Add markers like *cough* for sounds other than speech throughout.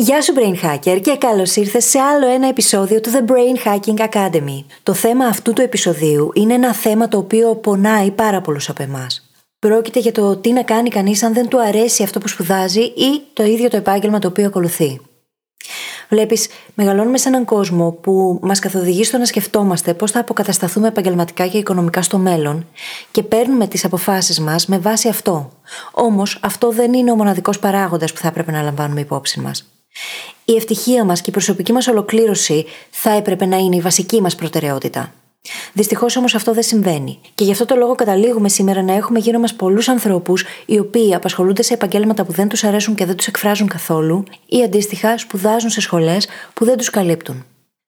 Γεια σου Brain Hacker και καλώς ήρθες σε άλλο ένα επεισόδιο του The Brain Hacking Academy. Το θέμα αυτού του επεισοδίου είναι ένα θέμα το οποίο πονάει πάρα πολλούς από εμάς. Πρόκειται για το τι να κάνει κανείς αν δεν του αρέσει αυτό που σπουδάζει ή το ίδιο το επάγγελμα το οποίο ακολουθεί. Βλέπεις, μεγαλώνουμε σε έναν κόσμο που μας καθοδηγεί στο να σκεφτόμαστε πώς θα αποκατασταθούμε επαγγελματικά και οικονομικά στο μέλλον και παίρνουμε τις αποφάσεις μας με βάση αυτό. Όμως, αυτό δεν είναι ο μοναδικός παράγοντας που θα έπρεπε να λαμβάνουμε υπόψη μας. Η ευτυχία μας και η προσωπική μας ολοκλήρωση θα έπρεπε να είναι η βασική μας προτεραιότητα. Δυστυχώς όμως αυτό δεν συμβαίνει. Και γι' αυτό το λόγο καταλήγουμε σήμερα να έχουμε γύρω μας πολλούς ανθρώπους οι οποίοι απασχολούνται σε επαγγέλματα που δεν τους αρέσουν και δεν τους εκφράζουν καθόλου ή αντίστοιχα σπουδάζουν σε σχολές που δεν τους καλύπτουν.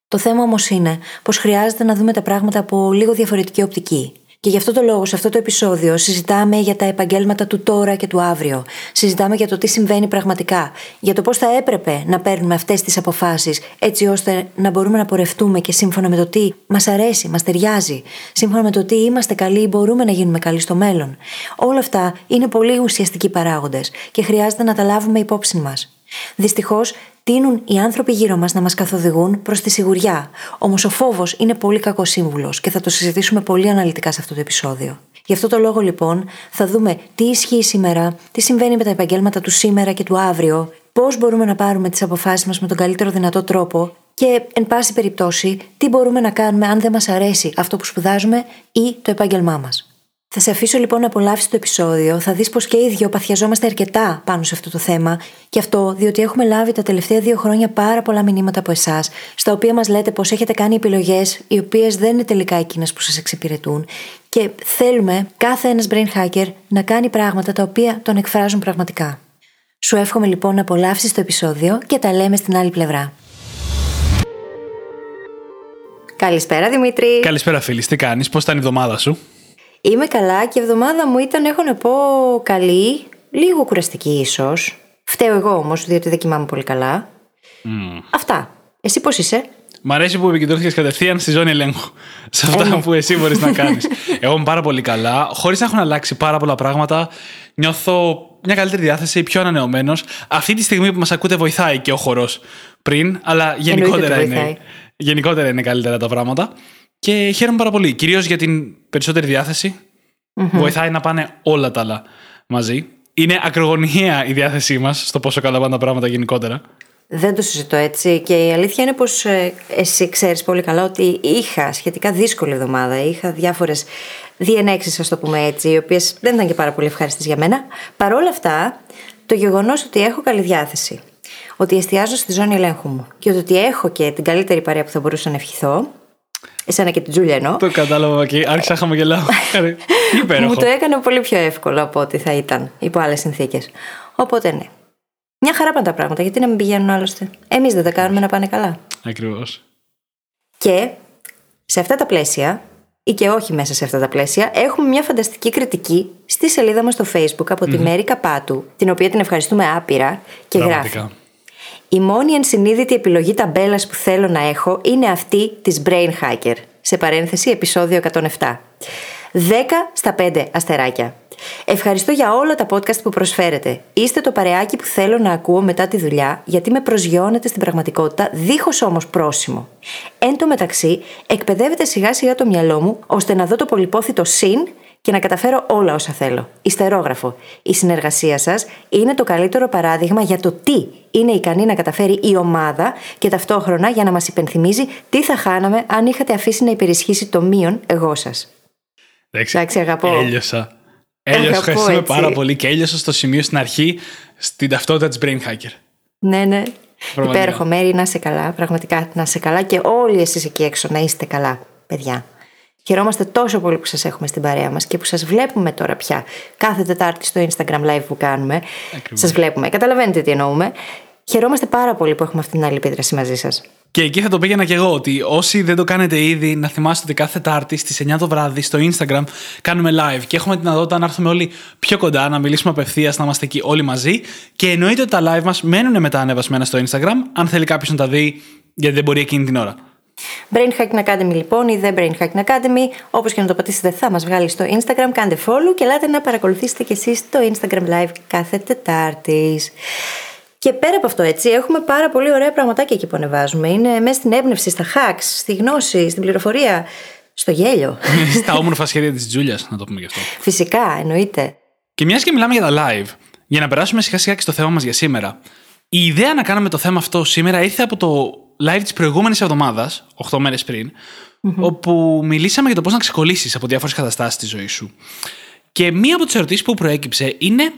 Το θέμα όμως είναι πως χρειάζεται να δούμε τα πράγματα από λίγο διαφορετική οπτική. Και γι' αυτό το λόγο, σε αυτό το επεισόδιο, συζητάμε για τα επαγγέλματα του τώρα και του αύριο. Συζητάμε για το τι συμβαίνει πραγματικά. Για το πώς θα έπρεπε να παίρνουμε αυτές τις αποφάσεις, έτσι ώστε να μπορούμε να πορευτούμε και σύμφωνα με το τι μας αρέσει, μας ταιριάζει. Σύμφωνα με το τι είμαστε καλοί ή μπορούμε να γίνουμε καλοί στο μέλλον. Όλα αυτά είναι πολύ ουσιαστικοί παράγοντες και χρειάζεται να τα λάβουμε υπόψη μας. Δυστυχώς, τείνουν οι άνθρωποι γύρω μας να μας καθοδηγούν προς τη σιγουριά. Όμως ο φόβος είναι πολύ κακός σύμβουλος και θα το συζητήσουμε πολύ αναλυτικά σε αυτό το επεισόδιο. Γι' αυτό το λόγο λοιπόν θα δούμε τι ισχύει σήμερα, τι συμβαίνει με τα επαγγέλματα του σήμερα και του αύριο, πώς μπορούμε να πάρουμε τις αποφάσεις μας με τον καλύτερο δυνατό τρόπο και, εν πάση περιπτώσει, τι μπορούμε να κάνουμε αν δεν μας αρέσει αυτό που σπουδάζουμε ή το επάγγελμά μας. Θα σε αφήσω λοιπόν να απολαύσεις το επεισόδιο. Θα δεις πως και οι δύο παθιαζόμαστε αρκετά πάνω σε αυτό το θέμα. Και αυτό διότι έχουμε λάβει τα τελευταία δύο χρόνια πάρα πολλά μηνύματα από εσάς, στα οποία μας λέτε πως έχετε κάνει επιλογές οι οποίες δεν είναι τελικά εκείνες που σας εξυπηρετούν. Και θέλουμε κάθε ένας brain hacker να κάνει πράγματα τα οποία τον εκφράζουν πραγματικά. Σου εύχομαι λοιπόν να απολαύσεις το επεισόδιο και τα λέμε στην άλλη πλευρά. Καλησπέρα Δημήτρη. Καλησπέρα φίλη, τι κάνεις, πώς ήταν η εβδομάδα σου; Είμαι καλά και η εβδομάδα μου ήταν, έχω να πω, καλή. Λίγο κουραστική ίσως. Φταίω εγώ όμως, διότι δεν κοιμάμαι πολύ καλά. Αυτά. Εσύ πώς είσαι; Μ' αρέσει που επικεντρώθηκες κατευθείαν στη ζώνη ελέγχου. Σε αυτά Ε. που εσύ μπορείς να κάνεις. Εγώ είμαι πάρα πολύ καλά. Χωρίς να έχουν αλλάξει πάρα πολλά πράγματα, νιώθω μια καλύτερη διάθεση, πιο ανανεωμένος. Αυτή τη στιγμή που μας ακούτε, βοηθάει και ο χορός πριν, αλλά γενικότερα ότι είναι, βοηθάει. γενικότερα είναι καλύτερα τα πράγματα. Και χαίρομαι πάρα πολύ. Κυρίως για την περισσότερη διάθεση. Βοηθάει να πάνε όλα τα άλλα μαζί. Είναι ακρογωνιαία η διάθεσή μας στο πόσο καλά πάνε τα πράγματα γενικότερα. Δεν το συζητώ έτσι. Και η αλήθεια είναι πως εσύ ξέρεις πολύ καλά ότι είχα σχετικά δύσκολη εβδομάδα. Είχα διάφορες διενέξεις, ας το πούμε έτσι, οι οποίες δεν ήταν και πάρα πολύ ευχάριστες για μένα. Παρ' όλα αυτά, το γεγονός ότι έχω καλή διάθεση, ότι εστιάζω στη ζώνη ελέγχου μου και ότι έχω και την καλύτερη παρέα που θα μπορούσα να ευχηθώ, εσένα και την Τζούλια εννοώ, Το κατάλαβα και άρχισα να χαμογελάω. *laughs* Υπέροχο. μου το έκανε πολύ πιο εύκολο από ό,τι θα ήταν υπό άλλες συνθήκες. Οπότε ναι. Μια χαρά πάνε τα πράγματα, γιατί να μην πηγαίνουν άλλωστε. Εμείς δεν τα κάνουμε να πάνε καλά. Ακριβώς. Και σε αυτά τα πλαίσια, ή και όχι μέσα σε αυτά τα πλαίσια, έχουμε μια φανταστική κριτική στη σελίδα μας στο Facebook από τη Μέρη Καπάτου, την οποία την ευχαριστούμε άπειρα και γράφει. Η μόνη ενσυνείδητη επιλογή ταμπέλας που θέλω να έχω είναι αυτή της Brain Hacker. Σε παρένθεση, επεισόδιο 107. 10 στα 5 αστεράκια. Ευχαριστώ για όλα τα podcast που προσφέρετε. Είστε το παρεάκι που θέλω να ακούω μετά τη δουλειά, γιατί με προσγειώνετε στην πραγματικότητα, δίχως όμως πρόσημο. Εν τω μεταξύ, εκπαιδεύεται σιγά σιγά το μυαλό μου, ώστε να δω το πολυπόθητο συν και να καταφέρω όλα όσα θέλω. Ιστερόγραφο. Η συνεργασία σας είναι το καλύτερο παράδειγμα για το τι είναι ικανή να καταφέρει η ομάδα και ταυτόχρονα για να μας υπενθυμίζει τι θα χάναμε αν είχατε αφήσει να υπερισχύσει το μείον εγώ σας. Εντάξει, αγαπώ. Έλειωσα. Έλειωσα. Αγαπώ, Ευχαριστούμε έτσι. πάρα πολύ και έλειωσα στο σημείο στην αρχή στην ταυτότητα της Brain Hacker. Ναι, ναι. Πραγματικά. Υπέροχο, Μέρη, να είσαι καλά. Πραγματικά να είσαι καλά και όλοι εσείς εκεί έξω να είστε καλά, παιδιά. Χαιρόμαστε τόσο πολύ που σας έχουμε στην παρέα μας και που σας βλέπουμε τώρα πια κάθε Τετάρτη στο Instagram live που κάνουμε. Σας βλέπουμε. Καταλαβαίνετε τι εννοούμε. Χαιρόμαστε πάρα πολύ που έχουμε αυτή την άλλη επίδραση μαζί σας. Και εκεί θα το πήγαινα και εγώ ότι όσοι δεν το κάνετε ήδη, να θυμάστε ότι κάθε Τετάρτη στις 9 το βράδυ στο Instagram κάνουμε live και έχουμε τη δυνατότητα να έρθουμε όλοι πιο κοντά, να μιλήσουμε απευθείας, να είμαστε εκεί όλοι μαζί. Και εννοείται ότι τα live μας μένουν μετά ανεβασμένα στο Instagram, αν θέλει κάποιος να τα δει, γιατί δεν μπορεί εκείνη την ώρα. Brain Hacking Academy λοιπόν ή The Brain Hacking Academy, όπως και να το πατήσετε, θα μας βγάλει στο Instagram. Κάντε follow και ελάτε να παρακολουθήσετε κι εσείς το Instagram live κάθε Τετάρτης. Και πέρα από αυτό, έτσι, έχουμε πάρα πολύ ωραία πραγματάκια εκεί που ανεβάζουμε. Είναι μέσα στην έμπνευση, στα hacks, στη γνώση, στην πληροφορία, στο γέλιο. *laughs* Στα όμορφα σχέδια της Τζούλιας, να το πούμε γι' αυτό. Φυσικά, εννοείται. Και μιας και μιλάμε για τα live, για να περάσουμε σιγά σιγά και στο θέμα μας για σήμερα. Η ιδέα να κάνουμε το θέμα αυτό σήμερα ήρθε από το live της προηγούμενης εβδομάδας, 8 μέρες πριν, όπου μιλήσαμε για το πώς να ξεκολλήσεις από διάφορες καταστάσεις τη ζωή σου. Και μία από τις ερωτήσεις που προέκυψε είναι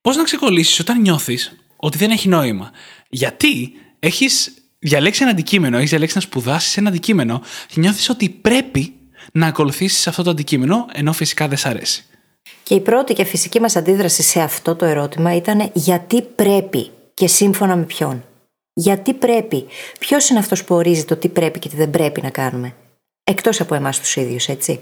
πώς να ξεκολλήσεις όταν νιώθεις ότι δεν έχει νόημα. Γιατί έχεις διαλέξει ένα αντικείμενο, έχεις διαλέξει να σπουδάσεις ένα αντικείμενο και νιώθεις ότι πρέπει να ακολουθήσεις αυτό το αντικείμενο, ενώ φυσικά δεν σ' αρέσει. Και η πρώτη και φυσική μας αντίδραση σε αυτό το ερώτημα ήταν γιατί πρέπει και σύμφωνα με ποιον. Γιατί πρέπει; Ποιος είναι αυτός που ορίζει το τι πρέπει και τι δεν πρέπει να κάνουμε; Εκτός από εμάς τους ίδιους, έτσι.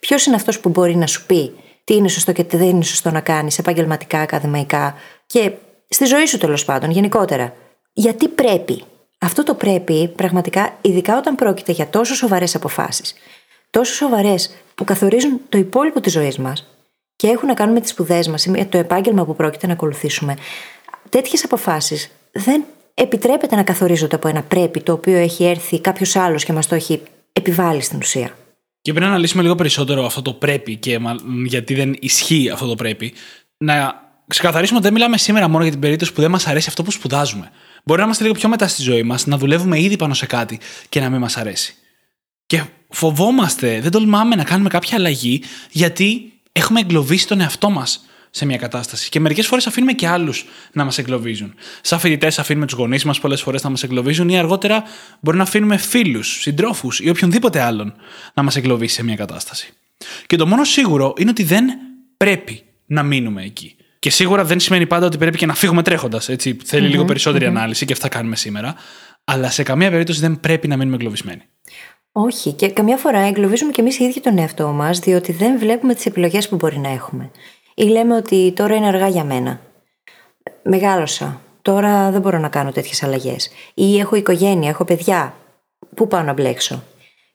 Ποιος είναι αυτός που μπορεί να σου πει τι είναι σωστό και τι δεν είναι σωστό να κάνεις επαγγελματικά, ακαδημαϊκά και στη ζωή σου τέλος πάντων, γενικότερα; Γιατί πρέπει; Αυτό το πρέπει πραγματικά, ειδικά όταν πρόκειται για τόσο σοβαρές αποφάσεις, τόσο σοβαρές που καθορίζουν το υπόλοιπο της ζωής μας και έχουν να κάνουν με τις σπουδές μας ή με το επάγγελμα που πρόκειται να ακολουθήσουμε, τέτοιες αποφάσεις δεν επιτρέπεται να καθορίζονται από ένα πρέπει το οποίο έχει έρθει κάποιος άλλος και μας το έχει επιβάλει στην ουσία. Και πρέπει να αναλύσουμε λίγο περισσότερο αυτό το πρέπει και γιατί δεν ισχύει αυτό το πρέπει. Να ξεκαθαρίσουμε ότι δεν μιλάμε σήμερα μόνο για την περίπτωση που δεν μας αρέσει αυτό που σπουδάζουμε. Μπορεί να είμαστε λίγο πιο μετά στη ζωή μας, να δουλεύουμε ήδη πάνω σε κάτι και να μην μας αρέσει. Και φοβόμαστε, δεν τολμάμε να κάνουμε κάποια αλλαγή γιατί έχουμε εγκλωβίσει τον εαυτό μας σε μια κατάσταση. Και μερικές φορές αφήνουμε και άλλους να μας εγκλωβίζουν. Σαν φοιτητές, αφήνουμε τους γονείς μας πολλές φορές να μας εγκλωβίζουν ή αργότερα μπορεί να αφήνουμε φίλους, συντρόφους ή οποιονδήποτε άλλον να μας εγκλωβίσει σε μια κατάσταση. Και το μόνο σίγουρο είναι ότι δεν πρέπει να μείνουμε εκεί. Και σίγουρα δεν σημαίνει πάντα ότι πρέπει και να φύγουμε τρέχοντας. Θέλει λίγο περισσότερη ανάλυση και αυτά κάνουμε σήμερα. Αλλά σε καμία περίπτωση δεν πρέπει να μείνουμε εγκλωβισμένοι. Όχι, και καμιά φορά εγκλωβίζουμε και εμείς οι ίδιοι τον εαυτό μας, διότι δεν βλέπουμε τις επιλογές που μπορεί να έχουμε. Ή λέμε ότι τώρα είναι αργά για μένα. Μεγάλωσα. Τώρα δεν μπορώ να κάνω τέτοιες αλλαγές. Ή έχω οικογένεια, έχω παιδιά. Πού πάω να μπλέξω;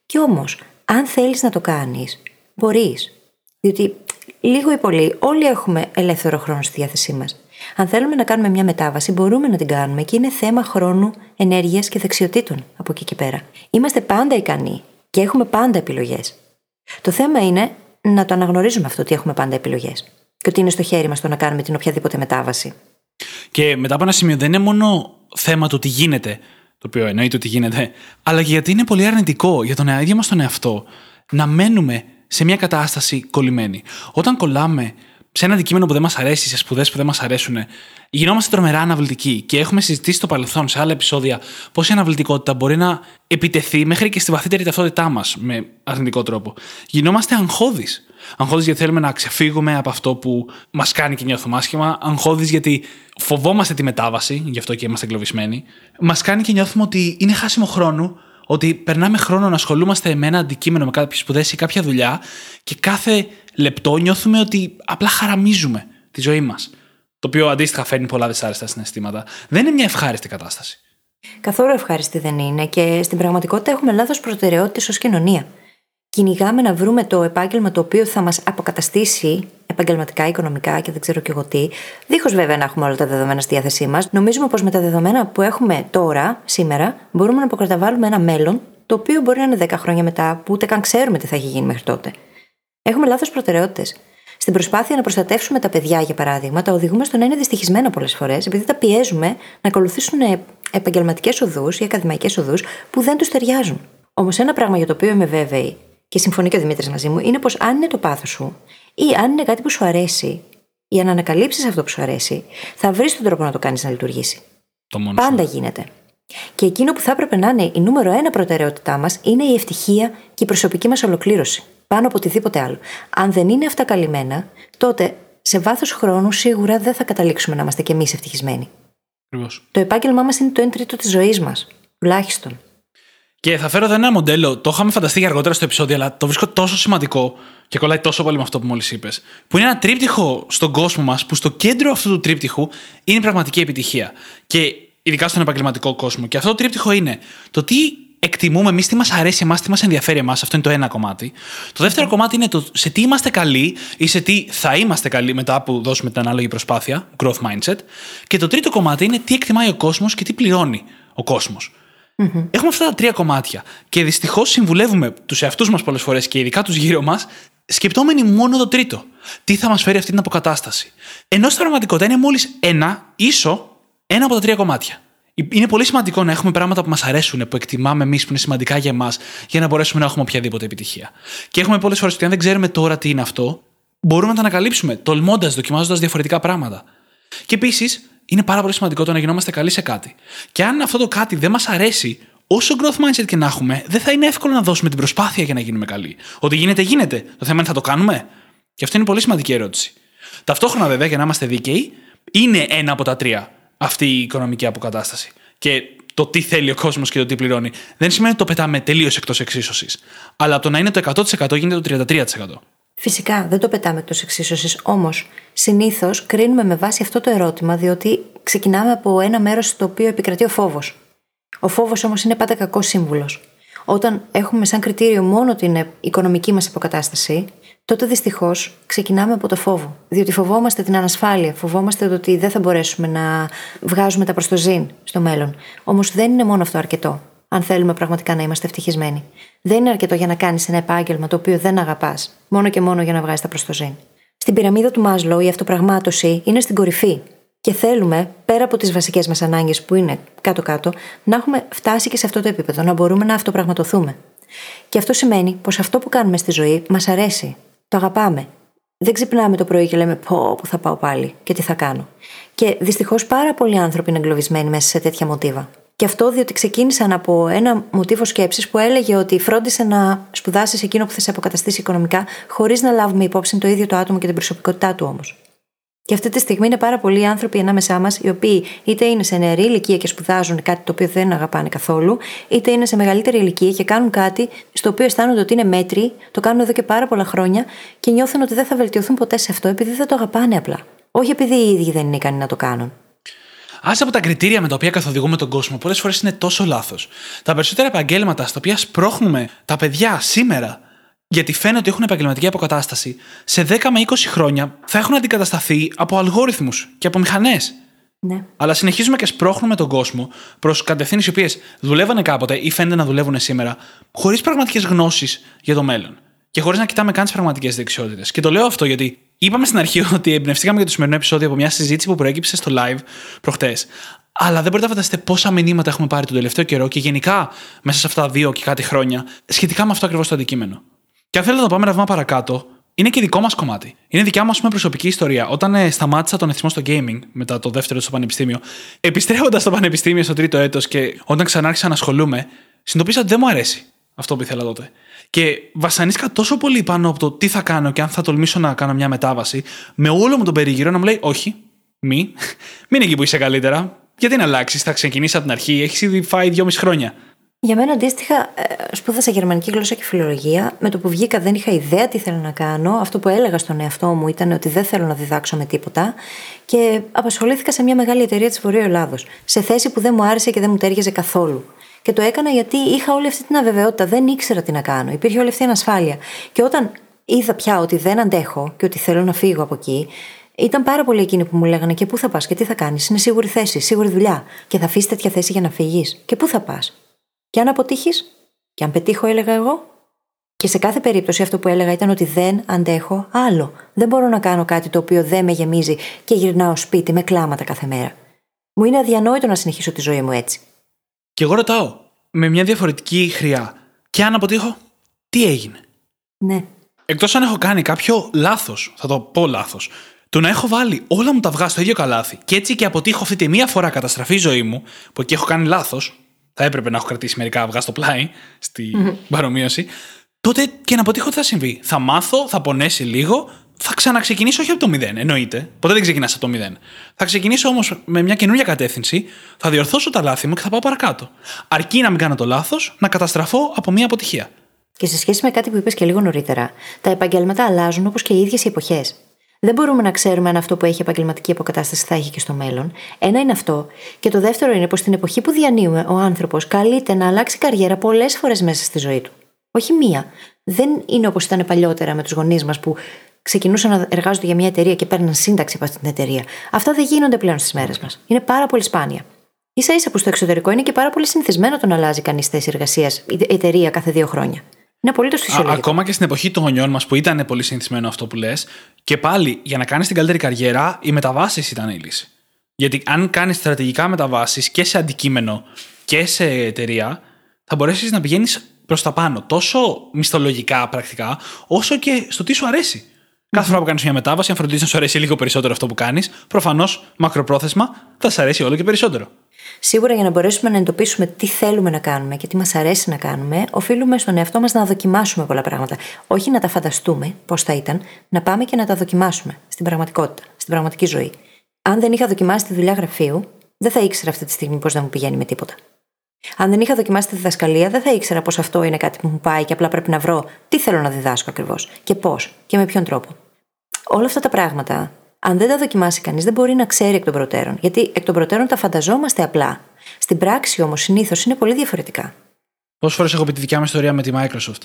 Κι όμως, αν θέλεις να το κάνεις, μπορείς. Διότι λίγο ή πολύ όλοι έχουμε ελεύθερο χρόνο στη διάθεσή μας. Αν θέλουμε να κάνουμε μια μετάβαση, μπορούμε να την κάνουμε και είναι θέμα χρόνου, ενέργειας και δεξιοτήτων από εκεί και πέρα. Είμαστε πάντα ικανοί και έχουμε πάντα επιλογές. Το θέμα είναι να το αναγνωρίζουμε αυτό ότι έχουμε πάντα επιλογές και ότι είναι στο χέρι μας το να κάνουμε την οποιαδήποτε μετάβαση. Και μετά από ένα σημείο δεν είναι μόνο θέμα το τι γίνεται, το οποίο εννοείται ότι γίνεται, αλλά και γιατί είναι πολύ αρνητικό για τον ίδιο μας τον εαυτό να μένουμε σε μια κατάσταση κολλημένη. Όταν κολλάμε σε ένα αντικείμενο που δεν μας αρέσει, σε σπουδές που δεν μας αρέσουν, γινόμαστε τρομερά αναβλητικοί. Και έχουμε συζητήσει στο παρελθόν, σε άλλα επεισόδια, πώς η αναβλητικότητα μπορεί να επιτεθεί μέχρι και στη βαθύτερη ταυτότητά μας με αρνητικό τρόπο. Γινόμαστε αγχώδεις. Αγχώδει γιατί θέλουμε να ξεφύγουμε από αυτό που μας κάνει και νιώθουμε άσχημα. Αγχώδει γιατί φοβόμαστε τη μετάβαση, γι' αυτό και είμαστε εγκλωβισμένοι. Μας κάνει και νιώθουμε ότι είναι χάσιμο χρόνο ότι περνάμε χρόνο να ασχολούμαστε με ένα αντικείμενο, με κάποιε σπουδέ ή κάποια δουλειά και κάθε λεπτό νιώθουμε ότι απλά χαραμίζουμε τη ζωή μας. Το οποίο αντίστοιχα φέρνει πολλά δυσάρεστα συναισθήματα. Δεν είναι μια ευχάριστη κατάσταση. Καθόλου ευχάριστη δεν είναι και στην πραγματικότητα έχουμε λάθος προτεραιότητες ως κοινωνία. Κυνηγάμε να βρούμε το επάγγελμα το οποίο θα μας αποκαταστήσει επαγγελματικά, οικονομικά και δεν ξέρω και εγώ τι, δίχως βέβαια να έχουμε όλα τα δεδομένα στη διάθεσή μας, νομίζουμε πως με τα δεδομένα που έχουμε τώρα, σήμερα, μπορούμε να αποκαταβάλουμε ένα μέλλον το οποίο μπορεί να είναι 10 χρόνια μετά, που ούτε καν ξέρουμε τι θα έχει γίνει μέχρι τότε. Έχουμε λάθος προτεραιότητες. Στην προσπάθεια να προστατεύσουμε τα παιδιά, για παράδειγμα, τα οδηγούμε στο να είναι δυστυχισμένα πολλές φορές, επειδή τα πιέζουμε να ακολουθήσουν επαγγελματικές οδούς ή ακαδημαϊκές οδούς που δεν τους ταιριάζουν. Όμως ένα πράγμα για το οποίο είμαι βέβαιη, και συμφωνεί και ο Δημήτρης μαζί μου, είναι πως αν είναι το πάθος σου ή αν είναι κάτι που σου αρέσει, ή αν ανακαλύψεις αυτό που σου αρέσει, θα βρεις τον τρόπο να το κάνεις να λειτουργήσει. Το μόνο Πάντα γίνεται. Και εκείνο που θα έπρεπε να είναι η νούμερο ένα προτεραιότητά μας είναι η ευτυχία και η προσωπική μας ολοκλήρωση. Πάνω από οτιδήποτε άλλο. Αν δεν είναι αυτά καλυμμένα, τότε σε βάθος χρόνου σίγουρα δεν θα καταλήξουμε να είμαστε κι εμείς ευτυχισμένοι. Ακριβώς. Το επάγγελμά μας είναι το 1 τρίτο της ζωής μας. Τουλάχιστον. Και θα φέρω εδώ ένα μοντέλο, το είχαμε φανταστεί για αργότερα στο επεισόδιο, αλλά το βρίσκω τόσο σημαντικό και κολλάει τόσο πολύ με αυτό που μόλις είπες. Που είναι ένα τρίπτυχο στον κόσμο μας, που στο κέντρο αυτού του τρίπτυχου είναι η πραγματική επιτυχία. Και ειδικά στον επαγγελματικό κόσμο. Και αυτό το τρίπτυχο είναι το τι εκτιμούμε εμείς, τι μας αρέσει εμάς, τι μας ενδιαφέρει εμάς. Αυτό είναι το ένα κομμάτι. Το δεύτερο κομμάτι είναι το σε τι είμαστε καλοί ή σε τι θα είμαστε καλοί μετά που δώσουμε την ανάλογη προσπάθεια, growth mindset. Και το τρίτο κομμάτι είναι τι εκτιμάει ο κόσμος και τι πληρώνει ο κόσμος. Έχουμε αυτά τα τρία κομμάτια. Και δυστυχώς συμβουλεύουμε τους εαυτούς μας πολλές φορές και ειδικά τους γύρω μας, σκεπτόμενοι μόνο το τρίτο. Τι θα μας φέρει αυτή την αποκατάσταση. Ενώ στην πραγματικότητα είναι μόλις ένα, ίσο, ένα από τα τρία κομμάτια. Είναι πολύ σημαντικό να έχουμε πράγματα που μας αρέσουν, που εκτιμάμε εμείς, που είναι σημαντικά για εμάς, για να μπορέσουμε να έχουμε οποιαδήποτε επιτυχία. Και έχουμε πολλές φορές ότι αν δεν ξέρουμε τώρα τι είναι αυτό, μπορούμε να το ανακαλύψουμε, τολμώντας, δοκιμάζοντας διαφορετικά πράγματα. Και επίσης, είναι πάρα πολύ σημαντικό το να γινόμαστε καλοί σε κάτι. Και αν αυτό το κάτι δεν μας αρέσει, όσο growth mindset και να έχουμε, δεν θα είναι εύκολο να δώσουμε την προσπάθεια για να γίνουμε καλοί. Ότι γίνεται, γίνεται. Το θέμα είναι θα το κάνουμε. Και αυτό είναι πολύ σημαντική ερώτηση. Ταυτόχρονα, βέβαια, για να είμαστε δίκαιοι, είναι ένα από τα τρία αυτή η οικονομική αποκατάσταση. Και το τι θέλει ο κόσμος και το τι πληρώνει δεν σημαίνει ότι το πετάμε τελείως εκτός εξίσωσης. Αλλά από το να είναι το 100% γίνεται το 33%. Φυσικά δεν το πετάμε εκτός εξίσωσης. Όμως, συνήθως κρίνουμε με βάση αυτό το ερώτημα, διότι ξεκινάμε από ένα μέρος στο οποίο επικρατεί ο φόβος. Ο φόβος όμως είναι πάντα κακός σύμβουλος. Όταν έχουμε σαν κριτήριο μόνο την οικονομική μας αποκατάσταση, τότε δυστυχώς ξεκινάμε από το φόβο. Διότι φοβόμαστε την ανασφάλεια, φοβόμαστε το ότι δεν θα μπορέσουμε να βγάζουμε τα προστοζήν στο μέλλον. Όμως δεν είναι μόνο αυτό αρκετό, αν θέλουμε πραγματικά να είμαστε ευτυχισμένοι. Δεν είναι αρκετό για να κάνεις ένα επάγγελμα το οποίο δεν αγαπάς, μόνο και μόνο για να βγάζεις τα προστοζήν. Στην πυραμίδα του Μάσλο η αυτοπραγμάτωση είναι στην κορυφή. Και θέλουμε, πέρα από τις βασικές μας ανάγκες που είναι κάτω-κάτω, να έχουμε φτάσει και σε αυτό το επίπεδο, να μπορούμε να αυτοπραγματοθούμε. Και αυτό σημαίνει πως αυτό που κάνουμε στη ζωή μας αρέσει. Το αγαπάμε. Δεν ξυπνάμε το πρωί και λέμε πω που θα πάω πάλι και τι θα κάνω. Και δυστυχώς πάρα πολλοί άνθρωποι είναι εγκλωβισμένοι μέσα σε τέτοια μοτίβα. Και αυτό διότι ξεκίνησαν από ένα μοτίβο σκέψης που έλεγε ότι φρόντισε να σπουδάσεις εκείνο που θα σε αποκαταστήσει οικονομικά, χωρίς να λάβουμε υπόψη το ίδιο το άτομο και την προσωπικότητά του όμως. Και αυτή τη στιγμή είναι πάρα πολλοί άνθρωποι ανάμεσά μας, οι οποίοι είτε είναι σε νεαρή ηλικία και σπουδάζουν κάτι το οποίο δεν αγαπάνε καθόλου, είτε είναι σε μεγαλύτερη ηλικία και κάνουν κάτι στο οποίο αισθάνονται ότι είναι μέτρη, το κάνουν εδώ και πάρα πολλά χρόνια και νιώθουν ότι δεν θα βελτιωθούν ποτέ σε αυτό επειδή δεν το αγαπάνε απλά. Όχι επειδή οι ίδιοι δεν είναι ικανοί να το κάνουν. Άσε από τα κριτήρια με τα οποία καθοδηγούμε τον κόσμο, πολλές φορές είναι τόσο λάθος. Τα περισσότερα επαγγέλματα στα οποία σπρώχνουμε τα παιδιά σήμερα γιατί φαίνεται ότι έχουν επαγγελματική αποκατάσταση, σε 10 με 20 χρόνια θα έχουν αντικατασταθεί από αλγόριθμους και από μηχανές. Ναι. Αλλά συνεχίζουμε και σπρώχνουμε τον κόσμο προς κατευθύνσεις οι οποίες δουλεύανε κάποτε ή φαίνεται να δουλεύουν σήμερα, χωρίς πραγματικές γνώσεις για το μέλλον. Και χωρίς να κοιτάμε καν τις πραγματικές δεξιότητες. Και το λέω αυτό γιατί είπαμε στην αρχή *laughs* ότι εμπνευστήκαμε για το σημερινό επεισόδιο από μια συζήτηση που προέκυψε στο live προχτές. Αλλά δεν μπορείτε να φανταστείτε πόσα μηνύματα έχουμε πάρει τον τελευταίο καιρό και γενικά μέσα σε αυτά τα δύο και κάτι χρόνια σχετικά με αυτό ακριβώς το αντικείμενο. Και αν θέλετε να πάμε ένα βήμα παρακάτω, είναι και δικό μας κομμάτι. Είναι δικιά μας προσωπική ιστορία. Όταν ε, σταμάτησα τον εθισμό στο gaming μετά το δεύτερο στο πανεπιστήμιο, επιστρέφοντας στο πανεπιστήμιο στο τρίτο έτος και όταν ξανάρχισα να ασχολούμαι, συνειδητοποίησα ότι δεν μου αρέσει αυτό που ήθελα τότε. Και βασανίστηκα τόσο πολύ πάνω από το τι θα κάνω και αν θα τολμήσω να κάνω μια μετάβαση, με όλο μου τον περιγυρό να μου λέει: Όχι, μη, μην εκεί που είσαι καλύτερα. Γιατί να αλλάξεις, θα ξεκινήσεις από την αρχή, έχεις ήδη φάει δυόμιση χρόνια. Για μένα αντίστοιχα, ε, σπούδασα γερμανική γλώσσα και φιλολογία. Με το που βγήκα δεν είχα ιδέα τι θέλω να κάνω. Αυτό που έλεγα στον εαυτό μου ήταν ότι δεν θέλω να διδάξω με τίποτα. Και απασχολήθηκα σε μια μεγάλη εταιρεία της Βορείου Ελλάδος. Σε θέση που δεν μου άρεσε και δεν μου τέριαζε καθόλου. Και το έκανα γιατί είχα όλη αυτή την αβεβαιότητα. Δεν ήξερα τι να κάνω. Υπήρχε όλη αυτή η ανασφάλεια. Και όταν είδα πια ότι δεν αντέχω και ότι θέλω να φύγω από εκεί, ήταν πάρα πολλοί εκείνοι που μου λέγανε και πού θα πας και τι θα κάνεις; Είναι σίγουρη θέση, σίγουρη δουλειά. Και θα αφήσεις τέτοια θέση για να φύγεις. Και πού θα πας; Και αν αποτύχεις, και αν πετύχω, έλεγα εγώ. Και σε κάθε περίπτωση αυτό που έλεγα ήταν ότι δεν αντέχω άλλο. Δεν μπορώ να κάνω κάτι το οποίο δεν με γεμίζει και γυρνάω σπίτι με κλάματα κάθε μέρα. Μου είναι αδιανόητο να συνεχίσω τη ζωή μου έτσι. Και εγώ ρωτάω, με μια διαφορετική χρειά, και αν αποτύχω, τι έγινε; Ναι. Εκτός αν έχω κάνει κάποιο λάθος, θα το πω λάθος, το να έχω βάλει όλα μου τα αυγά στο ίδιο καλάθι και έτσι και αποτύχω αυτή τη μία φορά καταστραφεί η ζωή μου, που εκεί έχω κάνει λάθος, θα έπρεπε να έχω κρατήσει μερικά αυγά στο πλάι, στην παρομοίωση, τότε και να αποτύχω τι θα συμβεί. Θα μάθω, θα πονέσει λίγο, θα ξαναξεκινήσω όχι από το μηδέν, εννοείται. Ποτέ δεν ξεκινάς από το μηδέν. Θα ξεκινήσω όμως με μια καινούργια κατεύθυνση, θα διορθώσω τα λάθη μου και θα πάω παρακάτω. Αρκεί να μην κάνω το λάθος, να καταστραφώ από μια αποτυχία. Και σε σχέση με κάτι που είπες και λίγο νωρίτερα, τα επαγγέλματα αλλάζουν όπως και οι ίδιες οι εποχές. Δεν μπορούμε να ξέρουμε αν αυτό που έχει επαγγελματική αποκατάσταση θα έχει και στο μέλλον. Ένα είναι αυτό. Και το δεύτερο είναι πως στην εποχή που διανύουμε, ο άνθρωπος καλείται να αλλάξει καριέρα πολλές φορές μέσα στη ζωή του. Όχι μία. Δεν είναι όπως ήταν παλιότερα με τους γονείς μας που ξεκινούσαν να εργάζονται για μια εταιρεία και παίρναν σύνταξη από αυτή την εταιρεία. Αυτά δεν γίνονται πλέον στις μέρες μας. Είναι πάρα πολύ σπάνια. σα ίσα που στο εξωτερικό είναι και πάρα πολύ συνηθισμένο το να αλλάζει κανείς θέση εργασίας ή εταιρεία κάθε δύο χρόνια. Είναι απολύτως φυσιολογικό. Ακόμα και στην εποχή των γονιών μας που ήταν πολύ συνηθισμένο αυτό που λες, και πάλι για να κάνεις την καλύτερη καριέρα, οι μεταβάσεις ήταν η λύση. Γιατί αν κάνεις στρατηγικά μεταβάσεις και σε αντικείμενο και σε εταιρεία, θα μπορέσεις να πηγαίνεις προς τα πάνω. Τόσο μισθολογικά, πρακτικά, όσο και στο τι σου αρέσει. Κάθε φορά που κάνεις μια μετάβαση, αν φροντίζεις να σου αρέσει λίγο περισσότερο αυτό που κάνεις, προφανώς μακροπρόθεσμα θα σα αρέσει όλο και περισσότερο. Σίγουρα για να μπορέσουμε να εντοπίσουμε τι θέλουμε να κάνουμε και τι μας αρέσει να κάνουμε, οφείλουμε στον εαυτό μας να δοκιμάσουμε πολλά πράγματα. Όχι να τα φανταστούμε πώς θα ήταν, να πάμε και να τα δοκιμάσουμε στην πραγματικότητα, στην πραγματική ζωή. Αν δεν είχα δοκιμάσει τη δουλειά γραφείου, δεν θα ήξερα αυτή τη στιγμή πώς να μου πηγαίνει με τίποτα. Αν δεν είχα δοκιμάσει τη διδασκαλία, δεν θα ήξερα πως αυτό είναι κάτι που μου πάει και απλά πρέπει να βρω τι θέλω να διδάσκω ακριβώς και πώς και με ποιον τρόπο. Όλα αυτά τα πράγματα, αν δεν τα δοκιμάσει κανείς, δεν μπορεί να ξέρει εκ των προτέρων. Γιατί εκ των προτέρων τα φανταζόμαστε απλά. Στην πράξη όμως συνήθως είναι πολύ διαφορετικά. Πόσες φορές έχω πει τη δικιά μου ιστορία με τη Microsoft,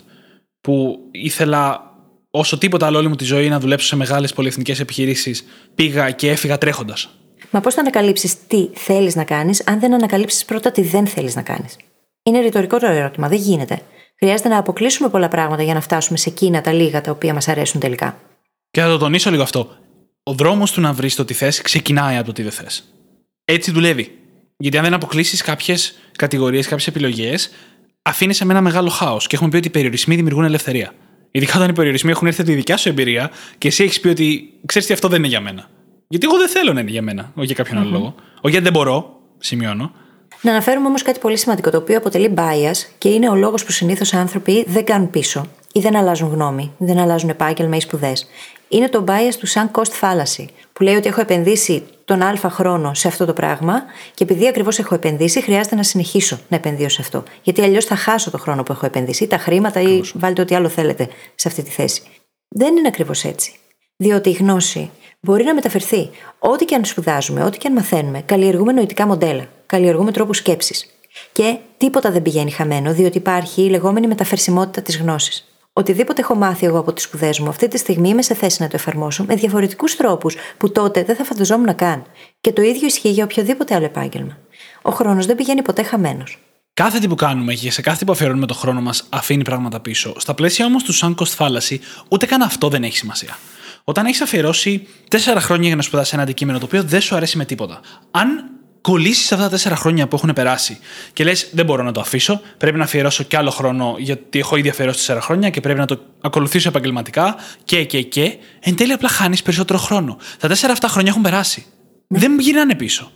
που ήθελα όσο τίποτα άλλο όλη μου τη ζωή να δουλέψω σε μεγάλες πολυεθνικές επιχειρήσεις, πήγα και έφυγα τρέχοντας. Μα πώς θα ανακαλύψεις τι θέλεις να κάνεις, αν δεν ανακαλύψεις πρώτα τι δεν θέλεις να κάνεις; Είναι ρητορικό το ερώτημα, δεν γίνεται. Χρειάζεται να αποκλείσουμε πολλά πράγματα για να φτάσουμε σε εκείνα τα λίγα τα οποία μας αρέσουν τελικά. Και θα το τονίσω λίγο αυτό. Ο δρόμος του να βρεις το τι θες ξεκινάει από το τι δεν θες. Έτσι δουλεύει. Γιατί αν δεν αποκλείσεις κάποιες κατηγορίες, κάποιες επιλογές, αφήνεις σε ένα μεγάλο χάος. Και έχουμε πει ότι οι περιορισμοί δημιουργούν ελευθερία. Ειδικά όταν οι περιορισμοί έχουν έρθει από τη δικιά σου εμπειρία και εσύ έχεις πει ότι ξέρεις τι αυτό δεν είναι για μένα. Γιατί εγώ δεν θέλω να είναι για μένα, όχι για κάποιον άλλο λόγο. Όχι γιατί δεν μπορώ, σημειώνω. Να αναφέρουμε όμως κάτι πολύ σημαντικό, το οποίο αποτελεί bias και είναι ο λόγος που συνήθως άνθρωποι δεν κάνουν πίσω ή δεν αλλάζουν γνώμη, δεν αλλάζουν επάγγελμα ή σπουδές. Είναι το bias του sunk cost fallacy, που λέει ότι έχω επενδύσει τον α χρόνο σε αυτό το πράγμα και επειδή ακριβώς έχω επενδύσει, χρειάζεται να συνεχίσω να επενδύω σε αυτό. Γιατί αλλιώς θα χάσω το χρόνο που έχω επενδύσει, τα χρήματα ή βάλτε ό,τι άλλο θέλετε σε αυτή τη θέση. Δεν είναι ακριβώς έτσι. Διότι η γνώση μπορεί να μεταφερθεί. Ό,τι και αν σπουδάζουμε, ό,τι και αν μαθαίνουμε, καλλιεργούμε νοητικά μοντέλα, καλλιεργούμε τρόπους σκέψης. Και τίποτα δεν πηγαίνει χαμένο, διότι υπάρχει η λεγόμενη μεταφερσιμότητα της γνώσης. Οτιδήποτε έχω μάθει εγώ από τις σπουδές μου, αυτή τη στιγμή είμαι σε θέση να το εφαρμόσω με διαφορετικούς τρόπους που τότε δεν θα φανταζόμουν καν. Και το ίδιο ισχύει για οποιοδήποτε άλλο επάγγελμα. Ο χρόνος δεν πηγαίνει ποτέ χαμένος. Κάθε τι που κάνουμε και σε κάθε τι που αφιερώνουμε το χρόνο μας αφήνει πράγματα πίσω. Στα πλαίσια όμως του sunk cost fallacy, ούτε καν αυτό δεν έχει σημασία. Όταν έχεις αφιερώσει τέσσερα χρόνια για να σπουδάσεις ένα αντικείμενο το οποίο δεν σου αρέσει με τίποτα, αν κολλήσεις αυτά τα τέσσερα χρόνια που έχουν περάσει και λες: Δεν μπορώ να το αφήσω, πρέπει να αφιερώσω κι άλλο χρόνο γιατί έχω ήδη αφιερώσει τέσσερα χρόνια και πρέπει να το ακολουθήσω επαγγελματικά και, και, και. Εν τέλει, απλά χάνεις περισσότερο χρόνο. Τα τέσσερα αυτά χρόνια έχουν περάσει. Ναι. Δεν γυρνάνε πίσω.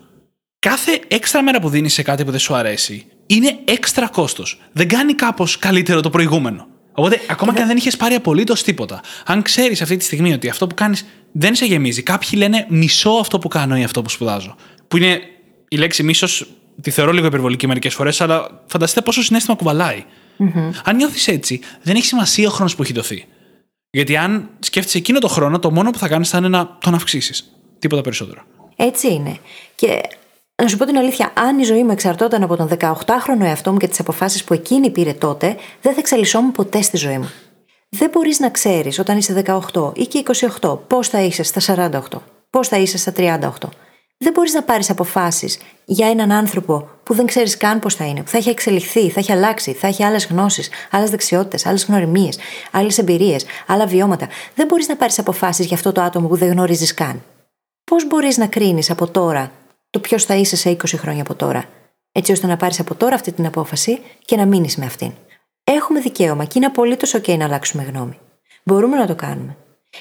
Κάθε έξτρα μέρα που δίνεις σε κάτι που δεν σου αρέσει είναι έξτρα κόστος. Δεν κάνει κάπως καλύτερο το προηγούμενο. Οπότε, ακόμα και αν δεν είχες πάρει απολύτως τίποτα, αν ξέρεις αυτή τη στιγμή ότι αυτό που κάνεις δεν σε γεμίζει, κάποιοι λένε μισό αυτό που κάνω ή αυτό που σπουδάζω. Που είναι η λέξη μίσος, τη θεωρώ λίγο υπερβολική μερικές φορές, αλλά φανταστείτε πόσο συνέστημα κουβαλάει. Mm-hmm. Αν νιώθεις έτσι, δεν έχει σημασία ο χρόνος που έχει δοθεί. Γιατί αν σκέφτεσαι εκείνο το χρόνο, το μόνο που θα κάνεις θα είναι να τον αυξήσεις. Τίποτα περισσότερο. Έτσι είναι. Και να σου πω την αλήθεια, αν η ζωή μου εξαρτώταν από τον 18χρονο εαυτό μου και τις αποφάσεις που εκείνη πήρε τότε, δεν θα εξαλισσόμουν ποτέ στη ζωή μου. Δεν μπορείς να ξέρεις όταν είσαι 18 ή και 28 πώς θα είσαι στα 48, πώς θα είσαι στα 38. Δεν μπορείς να πάρεις αποφάσεις για έναν άνθρωπο που δεν ξέρεις καν πώς θα είναι, που θα έχει εξελιχθεί, θα έχει αλλάξει, θα έχει άλλες γνώσεις, άλλες δεξιότητες, άλλες γνωριμίες, άλλες εμπειρίες, άλλα βιώματα. Δεν μπορείς να πάρεις αποφάσεις για αυτό το άτομο που δεν γνωρίζεις καν. Πώς μπορείς να κρίνεις από τώρα το ποιος θα είσαι σε 20 χρόνια από τώρα, έτσι ώστε να πάρεις από τώρα αυτή την απόφαση και να μείνεις με αυτήν. Έχουμε δικαίωμα και είναι απολύτως OK να αλλάξουμε γνώμη. Μπορούμε να το κάνουμε.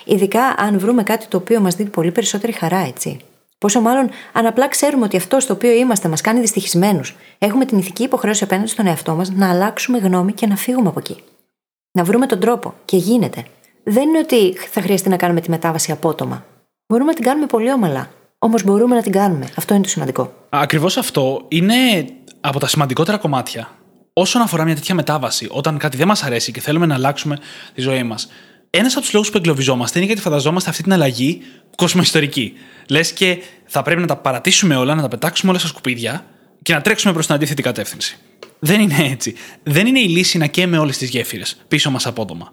Ειδικά αν βρούμε κάτι το οποίο μας δίνει πολύ περισσότερη χαρά, έτσι. Πόσο μάλλον αν απλά ξέρουμε ότι αυτό στο οποίο είμαστε μας κάνει δυστυχισμένους, έχουμε την ηθική υποχρέωση απέναντι στον εαυτό μας να αλλάξουμε γνώμη και να φύγουμε από εκεί. Να βρούμε τον τρόπο. Και γίνεται. δεν είναι ότι θα χρειαστεί να κάνουμε τη μετάβαση απότομα. Μπορούμε να την κάνουμε πολύ όμαλα. Όμως μπορούμε να την κάνουμε. Αυτό είναι το σημαντικό. Ακριβώς αυτό είναι από τα σημαντικότερα κομμάτια. Όσον αφορά μια τέτοια μετάβαση, όταν κάτι δεν μας αρέσει και θέλουμε να αλλάξουμε τη ζωή μας, ένας από τους λόγους που εγκλωβιζόμαστε είναι γιατί φανταζόμαστε αυτή την αλλαγή κοσμοϊστορική. Λες και θα πρέπει να τα παρατήσουμε όλα, να τα πετάξουμε όλα στα σκουπίδια και να τρέξουμε προς την αντίθετη κατεύθυνση. Δεν είναι έτσι. Δεν είναι η λύση να καίμε όλες τις γέφυρες πίσω μας απότομα.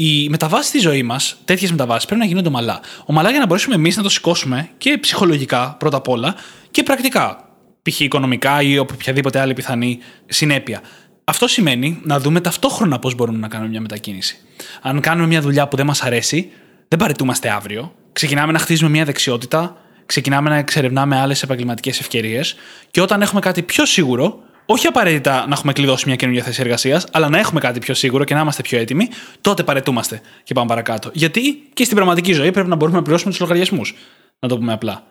Οι μεταβάσεις στη ζωή μας, τέτοιες μεταβάσεις, πρέπει να γίνονται ομαλά. Ομαλά για να μπορέσουμε εμείς να το σηκώσουμε και ψυχολογικά πρώτα απ' όλα και πρακτικά. Π.χ. οικονομικά ή οποιαδήποτε άλλη πιθανή συνέπεια. Αυτό σημαίνει να δούμε ταυτόχρονα πώς μπορούμε να κάνουμε μια μετακίνηση. Αν κάνουμε μια δουλειά που δεν μας αρέσει, δεν παρετούμαστε αύριο. Ξεκινάμε να χτίζουμε μια δεξιότητα, ξεκινάμε να εξερευνάμε άλλες επαγγελματικές ευκαιρίες και όταν έχουμε κάτι πιο σίγουρο, όχι απαραίτητα να έχουμε κλειδώσει μια καινούργια θέση εργασίας, αλλά να έχουμε κάτι πιο σίγουρο και να είμαστε πιο έτοιμοι, τότε παρετούμαστε και πάμε παρακάτω. Γιατί και στην πραγματική ζωή πρέπει να μπορούμε να πληρώσουμε τους λογαριασμούς. Να το πούμε απλά.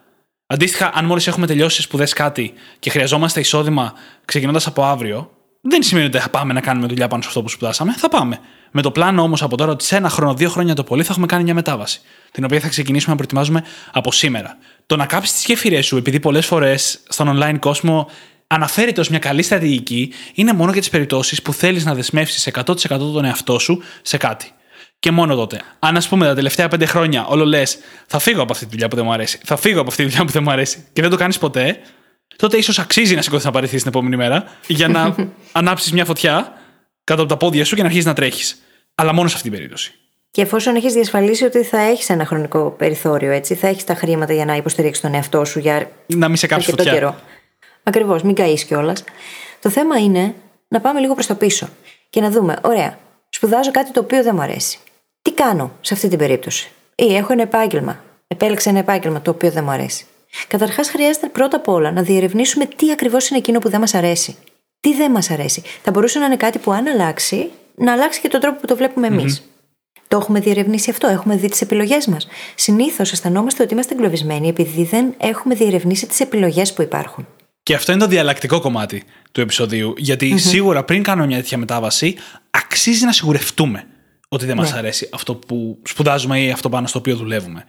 Αντίστοιχα, αν μόλις έχουμε τελειώσει σπουδές κάτι και χρειαζόμαστε εισόδημα ξεκινώντας από αύριο, δεν σημαίνει ότι θα πάμε να κάνουμε δουλειά πάνω σε αυτό που σπουδάσαμε. Θα πάμε. Με το πλάνο όμως από τώρα ότι σε ένα χρόνο, δύο χρόνια το πολύ θα έχουμε κάνει μια μετάβαση. Την οποία θα ξεκινήσουμε να προετοιμάζουμε από σήμερα. Το να κάψεις τις γέφυρέ σου, επειδή πολλές φορές στον online κόσμο αναφέρεται ως μια καλή στρατηγική, είναι μόνο για τις περιπτώσεις που θέλεις να δεσμεύσεις 100% τον εαυτό σου σε κάτι. Και μόνο τότε. Αν, ας πούμε, τα τελευταία πέντε χρόνια όλο λες, θα φύγω από αυτή τη δουλειά που δεν μου αρέσει, θα φύγω από αυτή τη δουλειά που δεν μου αρέσει και δεν το κάνεις ποτέ, τότε ίσως αξίζει να σηκωθείς να παρηθεί την επόμενη μέρα για να *laughs* ανάψεις μια φωτιά κάτω από τα πόδια σου και να αρχίσεις να τρέχεις. Αλλά μόνο σε αυτή την περίπτωση. Και εφόσον έχεις διασφαλίσει ότι θα έχεις ένα χρονικό περιθώριο, έτσι, θα έχεις τα χρήματα για να υποστηρίξεις τον εαυτό σου για να μην σε κάψει φωτιά. καιρό. Ακριβώς, μην καείς κιόλας. Το θέμα είναι να πάμε λίγο προς το πίσω και να δούμε, ωραία, σπουδάζω κάτι το οποίο δεν μου αρέσει. Τι κάνω σε αυτή την περίπτωση; Ή έχω ένα επάγγελμα. Επέλεξα ένα επάγγελμα το οποίο δεν μου αρέσει. Καταρχάς, χρειάζεται πρώτα απ' όλα να διερευνήσουμε τι ακριβώς είναι εκείνο που δεν μας αρέσει. Τι δεν μας αρέσει. Θα μπορούσε να είναι κάτι που αν αλλάξει, να αλλάξει και τον τρόπο που το βλέπουμε Το έχουμε διερευνήσει αυτό, έχουμε δει τις επιλογές μας. Συνήθως αισθανόμαστε ότι είμαστε εγκλωβισμένοι επειδή δεν έχουμε διερευνήσει τις επιλογές που υπάρχουν. Και αυτό είναι το διαλλακτικό κομμάτι του επεισοδίου. σίγουρα πριν κάνουμε μια τέτοια μετάβαση, αξίζει να σιγουρευτούμε ότι δεν ναι. μα αρέσει αυτό που σπουδάζουμε ή αυτό πάνω στο οποίο δουλεύουμε.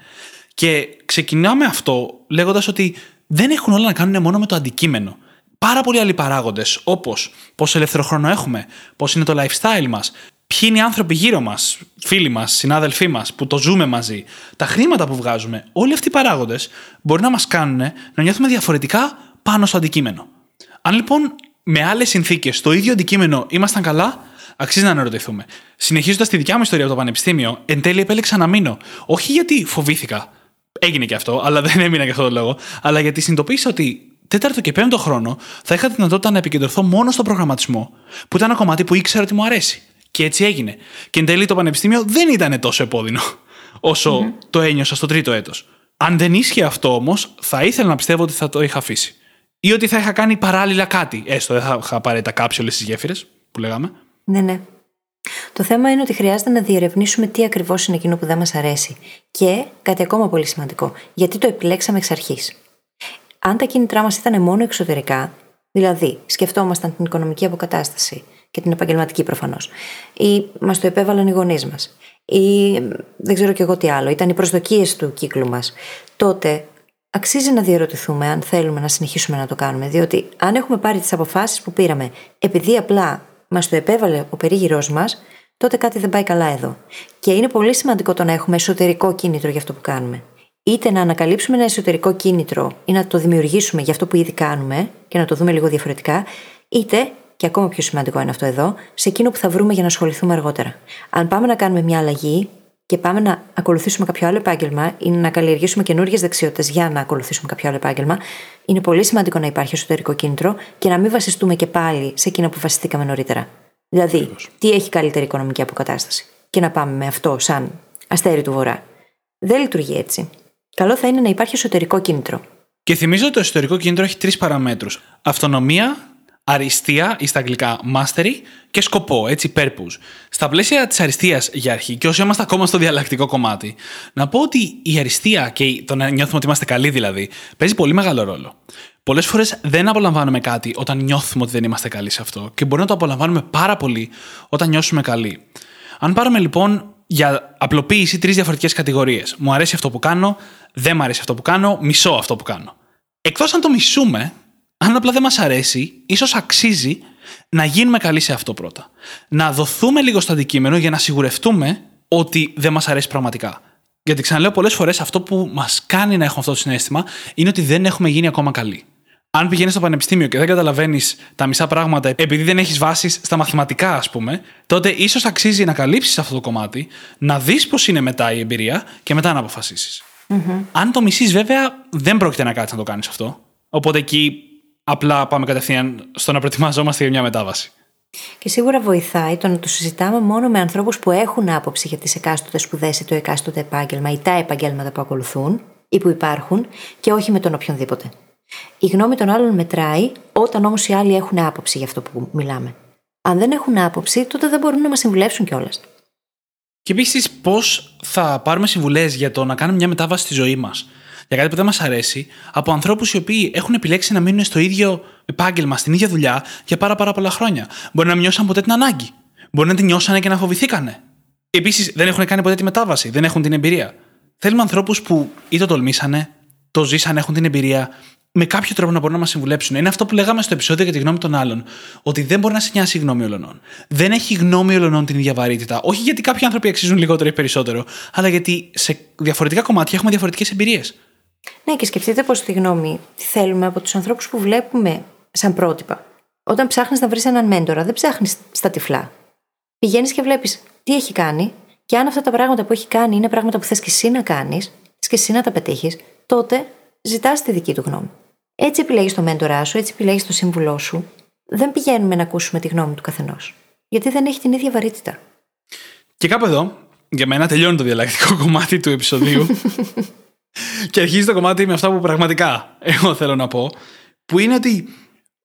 Και ξεκινάμε αυτό λέγοντας ότι δεν έχουν όλα να κάνουν μόνο με το αντικείμενο. Πάρα πολλοί άλλοι παράγοντες, όπως πόσο ελεύθερο χρόνο έχουμε, πώς είναι το lifestyle μας, ποιοι είναι οι άνθρωποι γύρω μας, φίλοι μας, συνάδελφοί μας, που το ζούμε μαζί, τα χρήματα που βγάζουμε, όλοι αυτοί οι παράγοντες μπορεί να μας κάνουν να νιώθουμε διαφορετικά πάνω στο αντικείμενο. Αν λοιπόν με άλλες συνθήκες το ίδιο αντικείμενο ήμασταν καλά, αξίζει να αναρωτηθούμε. Συνεχίζοντας τη δικιά μου ιστορία από το Πανεπιστήμιο, εν τέλει επέλεξα να μείνω. Όχι γιατί φοβήθηκα. Έγινε και αυτό, αλλά δεν έμεινα για αυτόν τον λόγο. Αλλά γιατί συνειδητοποίησα ότι τέταρτο και πέμπτο χρόνο θα είχα τη δυνατότητα να επικεντρωθώ μόνο στο προγραμματισμό, που ήταν ένα κομμάτι που ήξερα ότι μου αρέσει. Και έτσι έγινε. Και εν τέλει το Πανεπιστήμιο δεν ήταν τόσο επώδυνο όσο το ένιωσα στο τρίτο έτος. Αν δεν ίσχυε αυτό όμως, θα ήθελα να πιστεύω ότι θα το είχα αφήσει ή ότι θα είχα κάνει παράλληλα κάτι. Έστω, δεν θα είχα απαραίτητα κάψει όλες τις γέφυρες που λέγαμε. Ναι, ναι. Το θέμα είναι ότι χρειάζεται να διερευνήσουμε τι ακριβώς είναι εκείνο που δεν μας αρέσει. Και κάτι ακόμα πολύ σημαντικό, γιατί το επιλέξαμε εξ αρχής. Αν τα κίνητρά μας ήταν μόνο εξωτερικά, δηλαδή σκεφτόμασταν την οικονομική αποκατάσταση και την επαγγελματική προφανώς, ή μας το επέβαλαν οι γονείς μας, ή δεν ξέρω κι εγώ τι άλλο, ήταν οι προσδοκίες του κύκλου μας, τότε αξίζει να διαρωτηθούμε αν θέλουμε να συνεχίσουμε να το κάνουμε. Διότι αν έχουμε πάρει τις αποφάσεις που πήραμε επειδή απλά μας το επέβαλε ο περίγυρός μας, τότε κάτι δεν πάει καλά εδώ. Και είναι πολύ σημαντικό το να έχουμε εσωτερικό κίνητρο για αυτό που κάνουμε. Είτε να ανακαλύψουμε ένα εσωτερικό κίνητρο ή να το δημιουργήσουμε για αυτό που ήδη κάνουμε και να το δούμε λίγο διαφορετικά, είτε, και ακόμα πιο σημαντικό είναι αυτό εδώ, σε εκείνο που θα βρούμε για να ασχοληθούμε αργότερα. Αν πάμε να κάνουμε μια αλλαγή, και πάμε να ακολουθήσουμε κάποιο άλλο επάγγελμα ή να καλλιεργήσουμε καινούργιες δεξιότητες για να ακολουθήσουμε κάποιο άλλο επάγγελμα, είναι πολύ σημαντικό να υπάρχει εσωτερικό κίνητρο και να μην βασιστούμε και πάλι σε εκείνα που βασιστήκαμε νωρίτερα. Δηλαδή, τι έχει καλύτερη οικονομική αποκατάσταση; Και να πάμε με αυτό σαν αστέρι του βορρά. Δεν λειτουργεί έτσι. Καλό θα είναι να υπάρχει εσωτερικό κίνητρο. Και θυμίζω ότι το εσωτερικό κίνητρο έχει τρεις παραμέτρους. Αυτονομία, αριστεία ή στα αγγλικά mastery και σκοπό, έτσι purpose. Στα πλαίσια της αριστείας για αρχή, και όσοι είμαστε ακόμα στο διαλλακτικό κομμάτι, να πω ότι η αριστεία και το να νιώθουμε ότι είμαστε καλοί δηλαδή, παίζει πολύ μεγάλο ρόλο. Πολλές φορές δεν απολαμβάνουμε κάτι όταν νιώθουμε ότι δεν είμαστε καλοί σε αυτό και μπορεί να το απολαμβάνουμε πάρα πολύ όταν νιώσουμε καλοί. Αν πάρουμε λοιπόν για απλοποίηση τρεις διαφορετικές κατηγορίες. Μου αρέσει αυτό που κάνω, δεν μου αρέσει αυτό που κάνω, μισώ αυτό που κάνω. Εκτός αν το μισούμε, αν απλά δεν μας αρέσει, ίσως αξίζει να γίνουμε καλοί σε αυτό πρώτα. Να δοθούμε λίγο στο αντικείμενο για να σιγουρευτούμε ότι δεν μας αρέσει πραγματικά. Γιατί ξαναλέω πολλές φορές αυτό που μας κάνει να έχουμε αυτό το συνέστημα είναι ότι δεν έχουμε γίνει ακόμα καλοί. Αν πηγαίνεις στο πανεπιστήμιο και δεν καταλαβαίνεις τα μισά πράγματα επειδή δεν έχεις βάσεις στα μαθηματικά, ας πούμε, τότε ίσως αξίζει να καλύψεις αυτό το κομμάτι, να δεις πώς είναι μετά η εμπειρία και μετά να αποφασίσεις. Mm-hmm. Αν το μισείς, βέβαια, δεν πρόκειται να κάτσεις να το κάνεις αυτό. Οπότε εκεί απλά πάμε κατευθείαν στο να προετοιμαζόμαστε για μια μετάβαση. Και σίγουρα βοηθάει το να το συζητάμε μόνο με ανθρώπους που έχουν άποψη για τις εκάστοτε σπουδές ή το εκάστοτε επάγγελμα ή τα επαγγέλματα που ακολουθούν ή που υπάρχουν και όχι με τον οποιονδήποτε. Η γνώμη των άλλων μετράει όταν όμως οι άλλοι έχουν άποψη για αυτό που μιλάμε. Αν δεν έχουν άποψη, τότε δεν μπορούν να μας συμβουλεύσουν κιόλας. Και επίσης, πώς θα πάρουμε συμβουλές για το να κάνουμε μια μετάβαση στη ζωή μας, για κάτι που δεν μας αρέσει, από ανθρώπους οι οποίοι έχουν επιλέξει να μείνουν στο ίδιο επάγγελμα, στην ίδια δουλειά για πάρα, πάρα πολλά χρόνια. Μπορεί να μην νιώσαν ποτέ την ανάγκη. Μπορεί να την νιώσανε και να φοβηθήκανε. Επίσης, δεν έχουν κάνει ποτέ τη μετάβαση, δεν έχουν την εμπειρία. Θέλουμε ανθρώπους που ή το τολμήσανε, το ζήσανε, έχουν την εμπειρία με κάποιο τρόπο να μπορούν να μας συμβουλέψουν. Είναι αυτό που λέγαμε στο επεισόδιο για τη γνώμη των άλλων. Ότι δεν μπορεί να σε νοιάσει η γνώμη όλων. Δεν έχει γνώμη όλων την ίδια βαρύτητα. Όχι γιατί κάποιοι άνθρωποι αξίζουν λιγότερο ή περισσότερο, αλλά γιατί σε διαφορετικά κομμάτια έχουμε διαφορετικές εμπειρίες. Ναι, και σκεφτείτε πως τη γνώμη τι θέλουμε από τους ανθρώπους που βλέπουμε σαν πρότυπα. Όταν ψάχνεις να βρεις έναν μέντορα, δεν ψάχνεις στα τυφλά. Πηγαίνεις και βλέπεις τι έχει κάνει, και αν αυτά τα πράγματα που έχει κάνει είναι πράγματα που θες και εσύ να κάνεις, και εσύ να τα πετύχεις, τότε ζητάς τη δική του γνώμη. Έτσι επιλέγεις το μέντορά σου, έτσι επιλέγεις το σύμβουλό σου. Δεν πηγαίνουμε να ακούσουμε τη γνώμη του καθενός. Γιατί δεν έχει την ίδια βαρύτητα. Και κάπου εδώ, για μένα τελειώνει το διαλλακτικό κομμάτι του επεισοδίου. *laughs* και αρχίζει το κομμάτι με αυτά που πραγματικά εγώ θέλω να πω. Που είναι ότι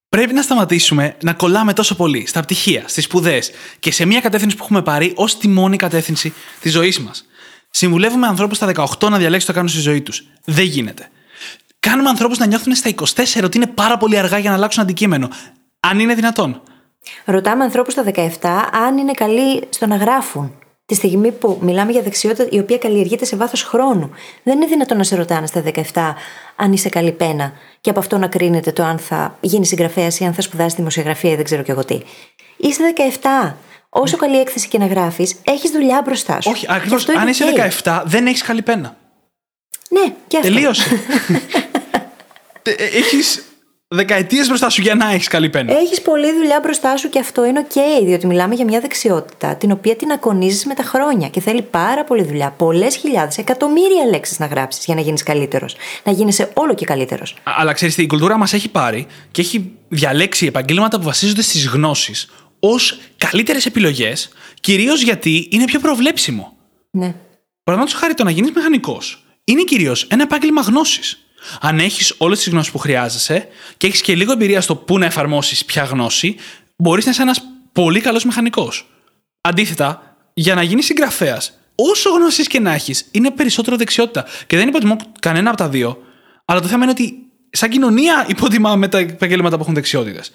πρέπει να σταματήσουμε να κολλάμε τόσο πολύ στα πτυχία, στις σπουδές και σε μια κατεύθυνση που έχουμε πάρει ως τη μόνη κατεύθυνση της ζωής μας. Συμβουλεύουμε ανθρώπους στα 18 να διαλέξουν το κάνουν στη ζωή τους. Δεν γίνεται κάνουμε ανθρώπους να νιώθουν στα 24 ότι είναι πάρα πολύ αργά για να αλλάξουν αντικείμενο. Αν είναι δυνατόν. Ρωτάμε ανθρώπους στα 17 αν είναι καλοί στο να γράφουν. Τη στιγμή που μιλάμε για δεξιότητα η οποία καλλιεργείται σε βάθος χρόνου. Δεν είναι δυνατόν να σε ρωτάνε στα 17 αν είσαι καλή πένα και από αυτό να κρίνεται το αν θα γίνει συγγραφέας ή αν θα σπουδάσεις δημοσιογραφία ή δεν ξέρω κι εγώ τι. Είσαι 17. Όσο καλή έκθεση και να γράφεις, έχεις δουλειά μπροστά σου. Όχι, ακριβώς. Αν είσαι 17, δεν έχεις καλή πένα. Ναι, και αυτό. Τελείωσε. *laughs* Ε, ε, έχεις δεκαετίες μπροστά σου για να έχεις καλή πένα. Έχεις πολλή δουλειά μπροστά σου και αυτό είναι OK, διότι μιλάμε για μια δεξιότητα την οποία την ακονίζεις με τα χρόνια και θέλει πάρα πολλή δουλειά. Πολλές χιλιάδες, εκατομμύρια λέξεις να γράψεις για να γίνεις καλύτερος. Να γίνει όλο και καλύτερος. Αλλά ξέρεις, η κουλτούρα μας έχει πάρει και έχει διαλέξει επαγγέλματα που βασίζονται στις γνώσεις ως καλύτερες επιλογές, κυρίως γιατί είναι πιο προβλέψιμο. Ναι. Παραδείγματος χάρη το να γίνεις μηχανικός είναι κυρίως ένα επάγγελμα γνώσης. Αν έχεις όλες τις γνώσεις που χρειάζεσαι και έχεις και λίγο εμπειρία στο πού να εφαρμόσεις ποια γνώση, μπορείς να είσαι ένας πολύ καλός μηχανικός. Αντίθετα, για να γίνεις συγγραφέας, όσο γνώσει και να έχεις, είναι περισσότερο δεξιότητα. Και δεν υποτιμώ κανένα από τα δύο, αλλά το θέμα είναι ότι σαν κοινωνία υποτιμάμε τα επαγγέλματα που έχουν δεξιότητες.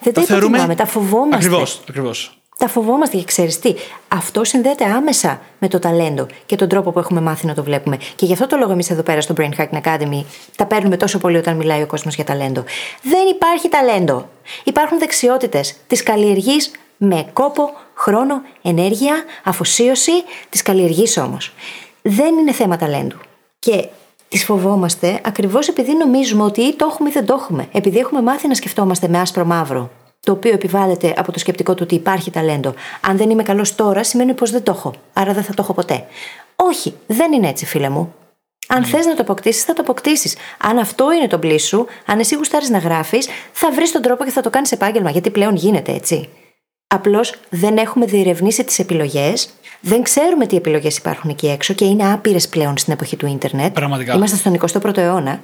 Δεν τα, τα υποτιμάμε, τα φοβόμαστε. Ακριβώς, ακριβώς τα φοβόμαστε και ξέρεις τι. Αυτό συνδέεται άμεσα με το ταλέντο και τον τρόπο που έχουμε μάθει να το βλέπουμε. Και γι' αυτό το λόγο εμείς εδώ πέρα στο Brain Hacking Academy τα παίρνουμε τόσο πολύ όταν μιλάει ο κόσμος για ταλέντο. Δεν υπάρχει ταλέντο. Υπάρχουν δεξιότητες. Τις καλλιεργείς με κόπο, χρόνο, ενέργεια, αφοσίωση. Τις καλλιεργείς όμως. Δεν είναι θέμα ταλέντου. Και τις φοβόμαστε ακριβώς επειδή νομίζουμε ότι ή το έχουμε ή δεν το έχουμε. Επειδή έχουμε μάθει να σκεφτόμαστε με άσπρο μαύρο το οποίο επιβάλλεται από το σκεπτικό του ότι υπάρχει ταλέντο. Αν δεν είμαι καλός τώρα, σημαίνει πως δεν το έχω. Άρα δεν θα το έχω ποτέ. Όχι, δεν είναι έτσι, φίλε μου. Αν mm. θες να το αποκτήσεις, θα το αποκτήσεις. Αν αυτό είναι το μπλί σου, αν εσύ γουστάρεις να γράφεις, θα βρεις τον τρόπο και θα το κάνεις επάγγελμα, γιατί πλέον γίνεται έτσι. Απλώς δεν έχουμε διερευνήσει τις επιλογές, δεν ξέρουμε τι επιλογές υπάρχουν εκεί έξω και είναι άπειρες πλέον στην εποχή του ίντερνετ. Πραγματικά. Είμαστε στον 21ο αιώνα.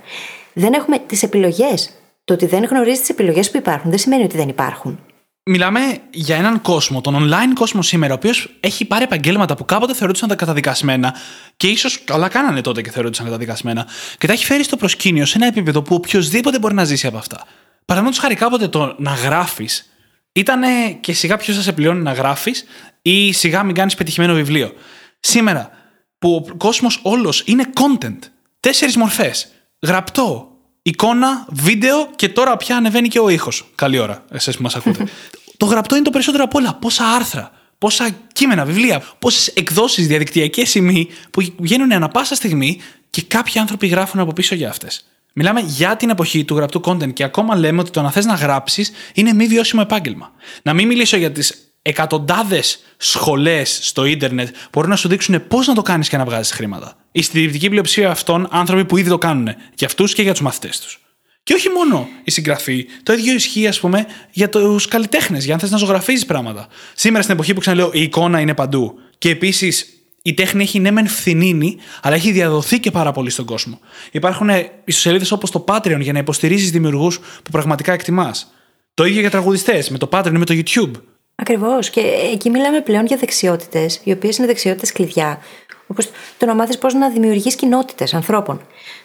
Δεν έχουμε τις επιλογές. Το ότι δεν γνωρίζεις τις επιλογές που υπάρχουν δεν σημαίνει ότι δεν υπάρχουν. Μιλάμε για έναν κόσμο, τον online κόσμο σήμερα, ο οποίος έχει πάρει επαγγέλματα που κάποτε θεωρούνταν τα καταδικασμένα και ίσως καλά κάνανε τότε και θεωρούνταν καταδικασμένα και τα έχει φέρει στο προσκήνιο σε ένα επίπεδο που οποιοδήποτε μπορεί να ζήσει από αυτά. Παραδείγματος χάρη κάποτε το να γράφεις ήταν και σιγά ποιο θα σε πληρώνει να γράφεις ή σιγά μην κάνεις πετυχημένο βιβλίο. Σήμερα που ο κόσμος όλος είναι content. Τέσσερις μορφές. Γραπτό, εικόνα, βίντεο και τώρα πια ανεβαίνει και ο ήχος. Καλή ώρα, εσεί που μας ακούτε. *laughs* το γραπτό είναι το περισσότερο από όλα. Πόσα άρθρα, πόσα κείμενα, βιβλία, πόσες εκδόσεις διαδικτυακές σημεί που βγαίνουν ανα πάσα στιγμή και κάποιοι άνθρωποι γράφουν από πίσω για αυτές. Μιλάμε για την εποχή του γραπτού content και ακόμα λέμε ότι το να θες να γράψεις είναι μη βιώσιμο επάγγελμα. Να μην μιλήσω για τις εκατοντάδες σχολές στο ίντερνετ που μπορούν να σου δείξουν πώς να το κάνεις και να βγάζεις χρήματα. Η συντηρητική πλειοψηφία αυτών άνθρωποι που ήδη το κάνουν. Για αυτούς και για τους μαθητές τους. Και όχι μόνο η συγγραφή. Το ίδιο ισχύει, ας πούμε, για τους καλλιτέχνες, για αν θες να ζωγραφίζεις πράγματα. Σήμερα στην εποχή που ξαναλέω η εικόνα είναι παντού. Και επίσης η τέχνη έχει ναι μεν φθηνίνει, αλλά έχει διαδοθεί και πάρα πολύ στον κόσμο. Υπάρχουν ιστοσελίδες όπως το Patreon για να υποστηρίζεις δημιουργούς που πραγματικά εκτιμάς. Το ίδιο για τραγουδιστές, με το Patreon ή με το YouTube. Ακριβώς. Και εκεί μιλάμε πλέον για δεξιότητες, οι οποίες είναι δεξιότητες κλειδιά. Όπως το να μάθεις πώς να δημιουργείς κοινότητες ανθρώπων.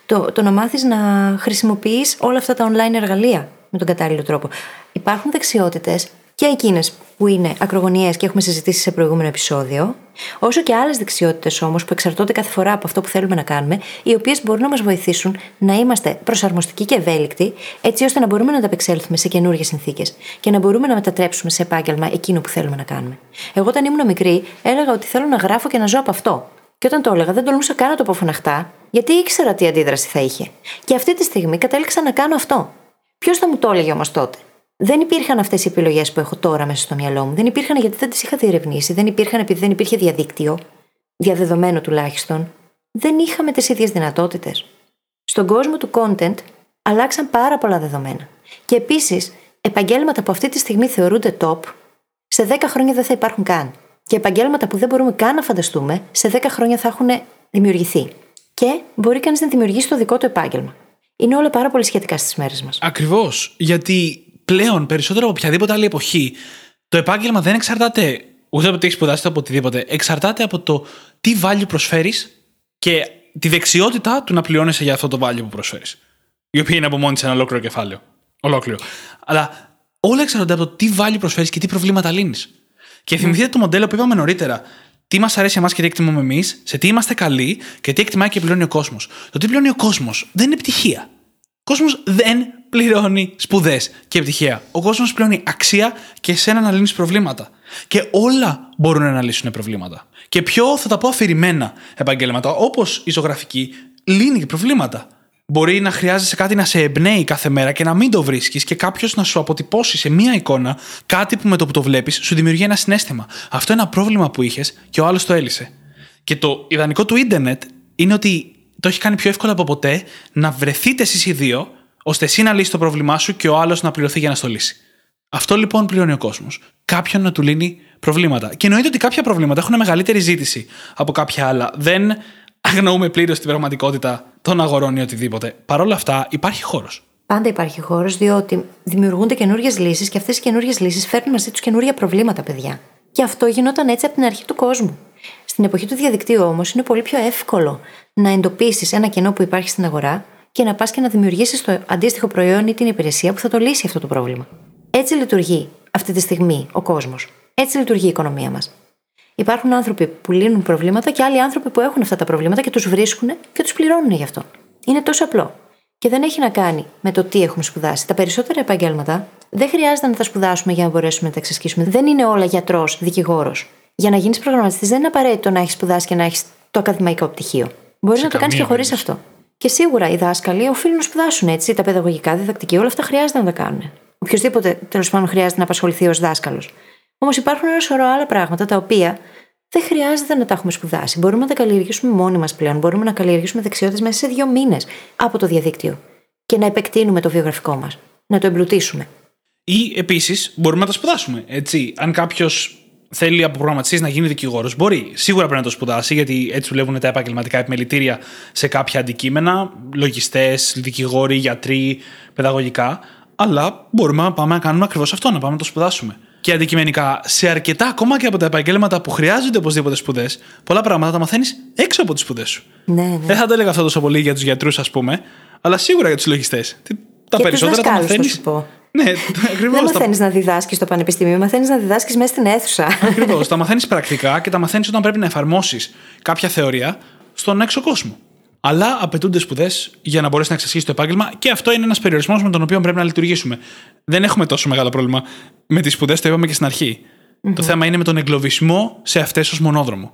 Το, το να μάθεις να χρησιμοποιείς όλα αυτά τα online εργαλεία με τον κατάλληλο τρόπο. Υπάρχουν δεξιότητες και εκείνες που είναι ακρογωνιαίες και έχουμε συζητήσει σε προηγούμενο επεισόδιο, όσο και άλλες δεξιότητες όμως που εξαρτώνται κάθε φορά από αυτό που θέλουμε να κάνουμε, οι οποίες μπορούν να μας βοηθήσουν να είμαστε προσαρμοστικοί και ευέλικτοι, έτσι ώστε να μπορούμε να ανταπεξέλθουμε σε καινούργιες συνθήκες και να μπορούμε να μετατρέψουμε σε επάγγελμα εκείνο που θέλουμε να κάνουμε. Εγώ, όταν ήμουν μικρή, έλεγα ότι θέλω να γράφω και να ζω από αυτό. Και όταν το έλεγα, δεν τολμούσα καν να το πω φωναχτά, γιατί ήξερα τι αντίδραση θα είχε. Και αυτή τη στιγμή κατέληξα να κάνω αυτό. Ποιος θα μου το έλεγε όμως τότε; Δεν υπήρχαν αυτές οι επιλογές που έχω τώρα μέσα στο μυαλό μου. Δεν υπήρχαν γιατί δεν τις είχα διερευνήσει. Δεν υπήρχαν επειδή δεν υπήρχε διαδίκτυο, διαδεδομένο τουλάχιστον. Δεν είχαμε τις ίδιες δυνατότητες. Στον κόσμο του content αλλάξαν πάρα πολλά δεδομένα. Και επίσης, επαγγέλματα που αυτή τη στιγμή θεωρούνται top, σε 10 χρόνια δεν θα υπάρχουν καν. Και επαγγέλματα που δεν μπορούμε καν να φανταστούμε, σε 10 χρόνια θα έχουν δημιουργηθεί. Και μπορεί κανείς να δημιουργήσει το δικό του επάγγελμα. Είναι όλα πάρα πολύ σχετικά στις μέρες μας. Ακριβώς. Γιατί πλέον περισσότερο από οποιαδήποτε άλλη εποχή, το επάγγελμα δεν εξαρτάται ούτε από τι έχεις σπουδάσει ούτε από οτιδήποτε. Εξαρτάται από το τι value προσφέρεις και τη δεξιότητα του να πληρώνεσαι για αυτό το value που προσφέρεις. Η οποία είναι από μόνη σε ένα ολόκληρο κεφάλαιο. Ολόκληρο. Αλλά όλα εξαρτάται από το τι value προσφέρεις και τι προβλήματα λύνεις. Και θυμηθείτε το μοντέλο που είπαμε νωρίτερα. Τι μας αρέσει εμάς και τι εκτιμούμε εμείς, σε τι είμαστε καλοί και τι εκτιμάει και πληρώνει ο κόσμος. Το τι πληρώνει ο κόσμος δεν είναι επιτυχία. Ο κόσμος δεν πληρώνει σπουδές και επιτυχία. Ο κόσμος πληρώνει αξία και εσένα να λύνει προβλήματα. Και όλα μπορούν να λύσουν προβλήματα. Και πιο, θα τα πω αφηρημένα επαγγέλματα, όπως η ζωγραφική, λύνει προβλήματα. Μπορεί να χρειάζεσαι κάτι να σε εμπνέει κάθε μέρα και να μην το βρίσκεις και κάποιος να σου αποτυπώσει σε μία εικόνα κάτι που με το που το βλέπεις σου δημιουργεί ένα συνέστημα. Αυτό είναι ένα πρόβλημα που είχες και ο άλλος το έλυσε. Και το ιδανικό του ίντερνετ είναι ότι το έχει κάνει πιο εύκολο από ποτέ να βρεθείτε εσείς οι δύο ώστε εσύ να λύσεις το πρόβλημά σου και ο άλλος να πληρωθεί για να στο λύσει. Αυτό λοιπόν πληρώνει ο κόσμος. Κάποιον να του λύνει προβλήματα. Και εννοείται ότι κάποια προβλήματα έχουν μεγαλύτερη ζήτηση από κάποια άλλα. Δεν αγνοούμε πλήρως την πραγματικότητα των αγορών ή οτιδήποτε. Παρ' όλα αυτά, υπάρχει χώρος. Πάντα υπάρχει χώρος, διότι δημιουργούνται καινούριε λύσεις και αυτές οι καινούριε λύσεις φέρνουν μαζί τους καινούργια προβλήματα, παιδιά. Και αυτό γινόταν έτσι από την αρχή του κόσμου. Στην εποχή του διαδικτύου όμως είναι πολύ πιο εύκολο να εντοπίσεις ένα κενό που υπάρχει στην αγορά και να πας και να δημιουργήσεις το αντίστοιχο προϊόν ή την υπηρεσία που θα το λύσει αυτό το πρόβλημα. Έτσι λειτουργεί αυτή τη στιγμή ο κόσμος. Έτσι λειτουργεί η οικονομία μας. Υπάρχουν άνθρωποι που λύνουν προβλήματα και άλλοι άνθρωποι που έχουν αυτά τα προβλήματα και τους βρίσκουν και τους πληρώνουν γι' αυτό. Είναι τόσο απλό. Και δεν έχει να κάνει με το τι έχουμε σπουδάσει. Τα περισσότερα επαγγέλματα δεν χρειάζεται να τα σπουδάσουμε για να μπορέσουμε να τα εξασκήσουμε. Δεν είναι όλα γιατρός, δικηγόρος. Για να γίνεις προγραμματιστής δεν είναι απαραίτητο να έχεις σπουδάσει και να έχεις το ακαδημαϊκό πτυχίο. Μπορείς να το κάνεις και χωρίς αυτό. Και σίγουρα οι δάσκαλοι οφείλουν να σπουδάσουν έτσι, τα παιδαγωγικά, διδακτική, όλα αυτά χρειάζεται να τα κάνουν. Οποιοδήποτε τέλος πάντων χρειάζεται να απασχοληθεί ως δάσκαλος. Όμως υπάρχουν ένα σωρό άλλα πράγματα τα οποία δεν χρειάζεται να τα έχουμε σπουδάσει. Μπορούμε να τα καλλιεργήσουμε μόνοι μας πλέον. Μπορούμε να καλλιεργήσουμε δεξιότητες μέσα σε δύο μήνες από το διαδίκτυο και να επεκτείνουμε το βιογραφικό μας. Να το εμπλουτίσουμε. Ή επίσης μπορούμε να τα σπουδάσουμε. Έτσι, αν κάποιος θέλει από προγραμματιστής να γίνει δικηγόρος, μπορεί. Σίγουρα πρέπει να το σπουδάσει, γιατί έτσι δουλεύουν τα επαγγελματικά επιμελητήρια σε κάποια αντικείμενα. Λογιστές, δικηγόροι, γιατροί, παιδαγωγικά. Αλλά μπορούμε να πάμε να κάνουμε ακριβώς αυτό, να πάμε να το σπουδάσουμε. Και αντικειμενικά, σε αρκετά ακόμα και από τα επαγγέλματα που χρειάζονται οπωσδήποτε σπουδές, πολλά πράγματα τα μαθαίνεις έξω από τις σπουδές σου. Ναι, ναι. Δεν θα το έλεγα αυτό τόσο πολύ για τους γιατρούς, ας πούμε, αλλά σίγουρα για τους λογιστές. Τα και περισσότερα τα μαθαίνεις. Ναι, Δεν ακριβώ. μαθαίνεις να διδάσκεις στο πανεπιστήμιο, μαθαίνεις να διδάσκεις μέσα στην αίθουσα. Ακριβώς. *laughs* τα μαθαίνεις πρακτικά και τα μαθαίνεις όταν πρέπει να εφαρμόσεις κάποια θεωρία στον έξω κόσμο. Αλλά απαιτούνται σπουδές για να μπορέσει να εξασχίσει το επάγγελμα και αυτό είναι ένας περιορισμός με τον οποίο πρέπει να λειτουργήσουμε. Δεν έχουμε τόσο μεγάλο πρόβλημα με τις σπουδές, το είπαμε και στην αρχη Το θέμα είναι με τον εγκλωβισμό σε αυτές ως μονόδρομο.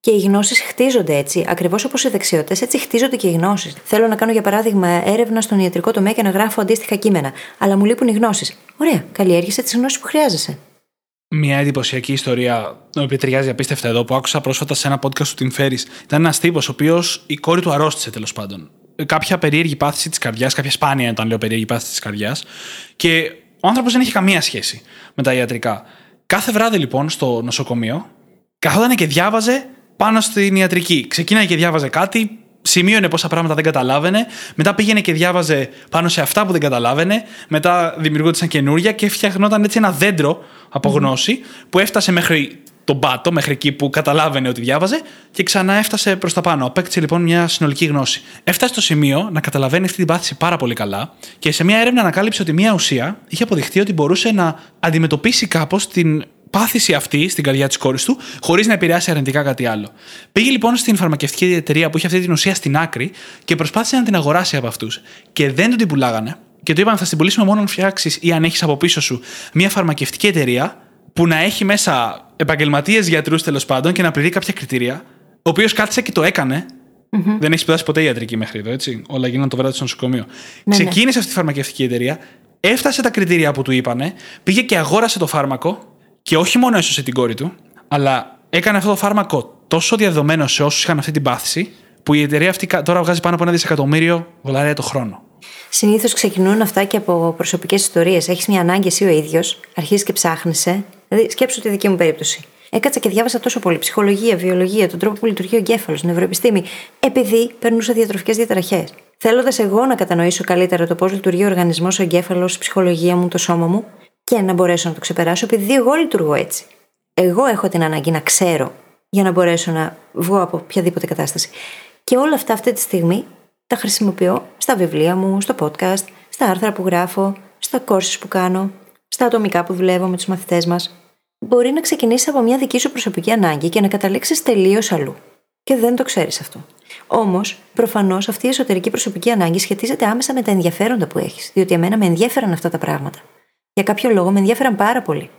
Και οι γνώσεις χτίζονται έτσι. Ακριβώς όπως οι δεξιότητες, έτσι χτίζονται και οι γνώσεις. Θέλω να κάνω, για παράδειγμα, έρευνα στον ιατρικό τομέα και να γράφω αντίστοιχα κείμενα. Αλλά μου λείπουν οι γνώσεις. Ωραία, καλλιέργησες τις γνώσεις που χρειάζεσαι. Μια εντυπωσιακή ιστορία, η οποία ταιριάζει απίστευτα εδώ, που άκουσα πρόσφατα σε ένα podcast του Tim Ferris. Ήταν ένας τύπος, ο οποίος η κόρη του αρρώστησε τέλος πάντων. Κάποια περίεργη πάθηση της καρδιάς, κάποια σπάνια όταν λέω περίεργη πάθηση της καρδιάς. Και ο άνθρωπος δεν είχε καμία σχέση με τα ιατρικά. Κάθε βράδυ λοιπόν στο νοσοκομείο καθόταν και διάβαζε πάνω στην ιατρική. Ξεκίναγε και διάβαζε κάτι, σημείωνε πόσα πράγματα δεν καταλάβαινε, μετά πήγαινε και διάβαζε πάνω σε αυτά που δεν καταλάβαινε, μετά δημιουργούνταν καινούρια και φτιαχνόταν έτσι ένα δέντρο από γνώση που έφτασε μέχρι τον πάτο, μέχρι εκεί που καταλάβαινε ότι διάβαζε και ξανά έφτασε προς τα πάνω. Απέκτησε λοιπόν μια συνολική γνώση. Έφτασε στο σημείο να καταλαβαίνει αυτή την πάθηση πάρα πολύ καλά και σε μια έρευνα ανακάλυψε ότι μια ουσία είχε αποδειχθεί ότι μπορούσε να αντιμετωπίσει κάπως την πάθηση αυτή στην καρδιά της κόρης του, χωρίς να επηρεάσει αρνητικά κάτι άλλο. Πήγε λοιπόν στην φαρμακευτική εταιρεία που είχε αυτή την ουσία στην άκρη και προσπάθησε να την αγοράσει από αυτούς. Και δεν του την πουλάγανε. Και του είπαν: Θα την πουλήσουμε μόνο αν φτιάξεις ή αν έχεις από πίσω σου μια φαρμακευτική εταιρεία που να έχει μέσα επαγγελματίες γιατρούς τέλος πάντων και να πληρεί κάποια κριτήρια. Ο οποίος κάθισε και το έκανε. Mm-hmm. Δεν έχει σπουδάσει ποτέ ιατρική μέχρι εδώ, έτσι. Όλα γίνανε το βράδυ στο νοσοκομείο. Ναι, Ξεκίνησε ναι. αυτή τη φαρμακευτική εταιρεία, έφτασε τα κριτήρια που του είπανε, πήγε και αγόρασε το φάρμακο και όχι μόνο έσωσε την κόρη του, αλλά έκανε αυτό το φάρμακο τόσο διαδεδομένο σε όσους είχαν αυτή την πάθηση, που η εταιρεία αυτή τώρα βγάζει πάνω από ένα δισεκατομμύριο δολάρια το χρόνο. Συνήθως ξεκινούν αυτά και από προσωπικές ιστορίες. Έχεις μια ανάγκη εσύ ο ίδιος, αρχίζεις και ψάχνεσαι. Δηλαδή, σκέψου τη δική μου περίπτωση. Έκατσα και διάβασα τόσο πολύ ψυχολογία, βιολογία, τον τρόπο που λειτουργεί ο εγκέφαλος, νευροεπιστήμη, επειδή περνούσα διατροφικές διαταραχές. Θέλοντας εγώ να κατανοήσω καλύτερα το πώς λειτουργεί ο οργανισμός, ο εγκέφαλος, η ψυχολογία μου, το σώμα μου, και να μπορέσω να το ξεπεράσω, επειδή εγώ λειτουργώ έτσι. Εγώ έχω την ανάγκη να ξέρω για να μπορέσω να βγω από οποιαδήποτε κατάσταση. Και όλα αυτά αυτή τη στιγμή τα χρησιμοποιώ στα βιβλία μου, στο podcast, στα άρθρα που γράφω, στα courses που κάνω, στα ατομικά που δουλεύω με τους μαθητές μας. Μπορεί να ξεκινήσεις από μια δική σου προσωπική ανάγκη και να καταλήξεις τελείως αλλού. Και δεν το ξέρεις αυτό. Όμως, προφανώς αυτή η εσωτερική προσωπική ανάγκη σχετίζεται άμεσα με τα ενδιαφέροντα που έχεις, διότι εμένα με ενδιαφέραν αυτά τα πράγματα για κάποιο λόγο με ενδιαφέραν πάρα πολύ.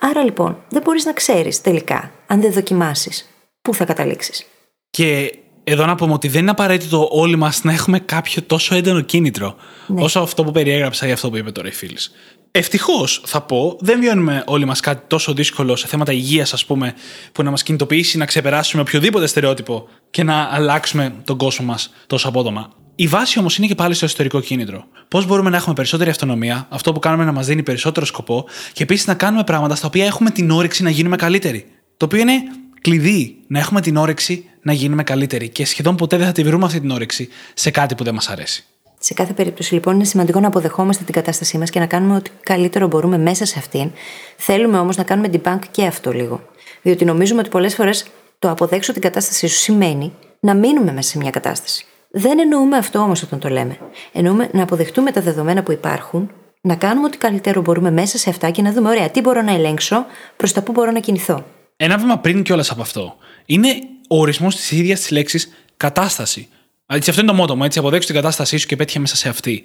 Άρα λοιπόν, δεν μπορείς να ξέρεις τελικά, αν δεν δοκιμάσεις, πού θα καταλήξεις. Και εδώ να πούμε ότι δεν είναι απαραίτητο όλοι μας να έχουμε κάποιο τόσο έντονο κίνητρο, ναι. όσο αυτό που περιέγραψα ή αυτό που είπε τώρα η φίλης. Ευτυχώς, θα πω, δεν βιώνουμε όλοι μας κάτι τόσο δύσκολο σε θέματα υγείας, ας πούμε, που να μας κινητοποιήσει να ξεπεράσουμε οποιοδήποτε στερεότυπο και να αλλάξουμε τον κόσμο μας τόσο απότομα. Η βάση όμως είναι και πάλι στο εσωτερικό κίνητρο. Πώς μπορούμε να έχουμε περισσότερη αυτονομία, αυτό που κάνουμε να μας δίνει περισσότερο σκοπό και επίσης να κάνουμε πράγματα στα οποία έχουμε την όρεξη να γίνουμε καλύτεροι. Το οποίο είναι κλειδί να έχουμε την όρεξη να γίνουμε καλύτεροι και σχεδόν ποτέ δεν θα τη βρούμε αυτή την όρεξη σε κάτι που δεν μας αρέσει. Σε κάθε περίπτωση, λοιπόν, είναι σημαντικό να αποδεχόμαστε την κατάστασή μας και να κάνουμε ό,τι καλύτερο μπορούμε μέσα σε αυτήν. Θέλουμε όμως να κάνουμε debunk και αυτό λίγο. Διότι νομίζουμε ότι πολλές φορές το αποδέξω την κατάστασή σου σημαίνει να μείνουμε μέσα σε μια κατάσταση. Δεν εννοούμε αυτό όμως όταν το λέμε. Εννοούμε να αποδεχτούμε τα δεδομένα που υπάρχουν, να κάνουμε ό,τι καλύτερο μπορούμε μέσα σε αυτά και να δούμε, ωραία, τι μπορώ να ελέγξω, προς τα πού μπορώ να κινηθώ. Ένα βήμα πριν κιόλας από αυτό είναι ο ορισμός της ίδιας της λέξης κατάσταση. Έτσι, αυτό είναι το μότο μου. Έτσι, αποδέξου την κατάστασή σου και πέτυχε μέσα σε αυτή.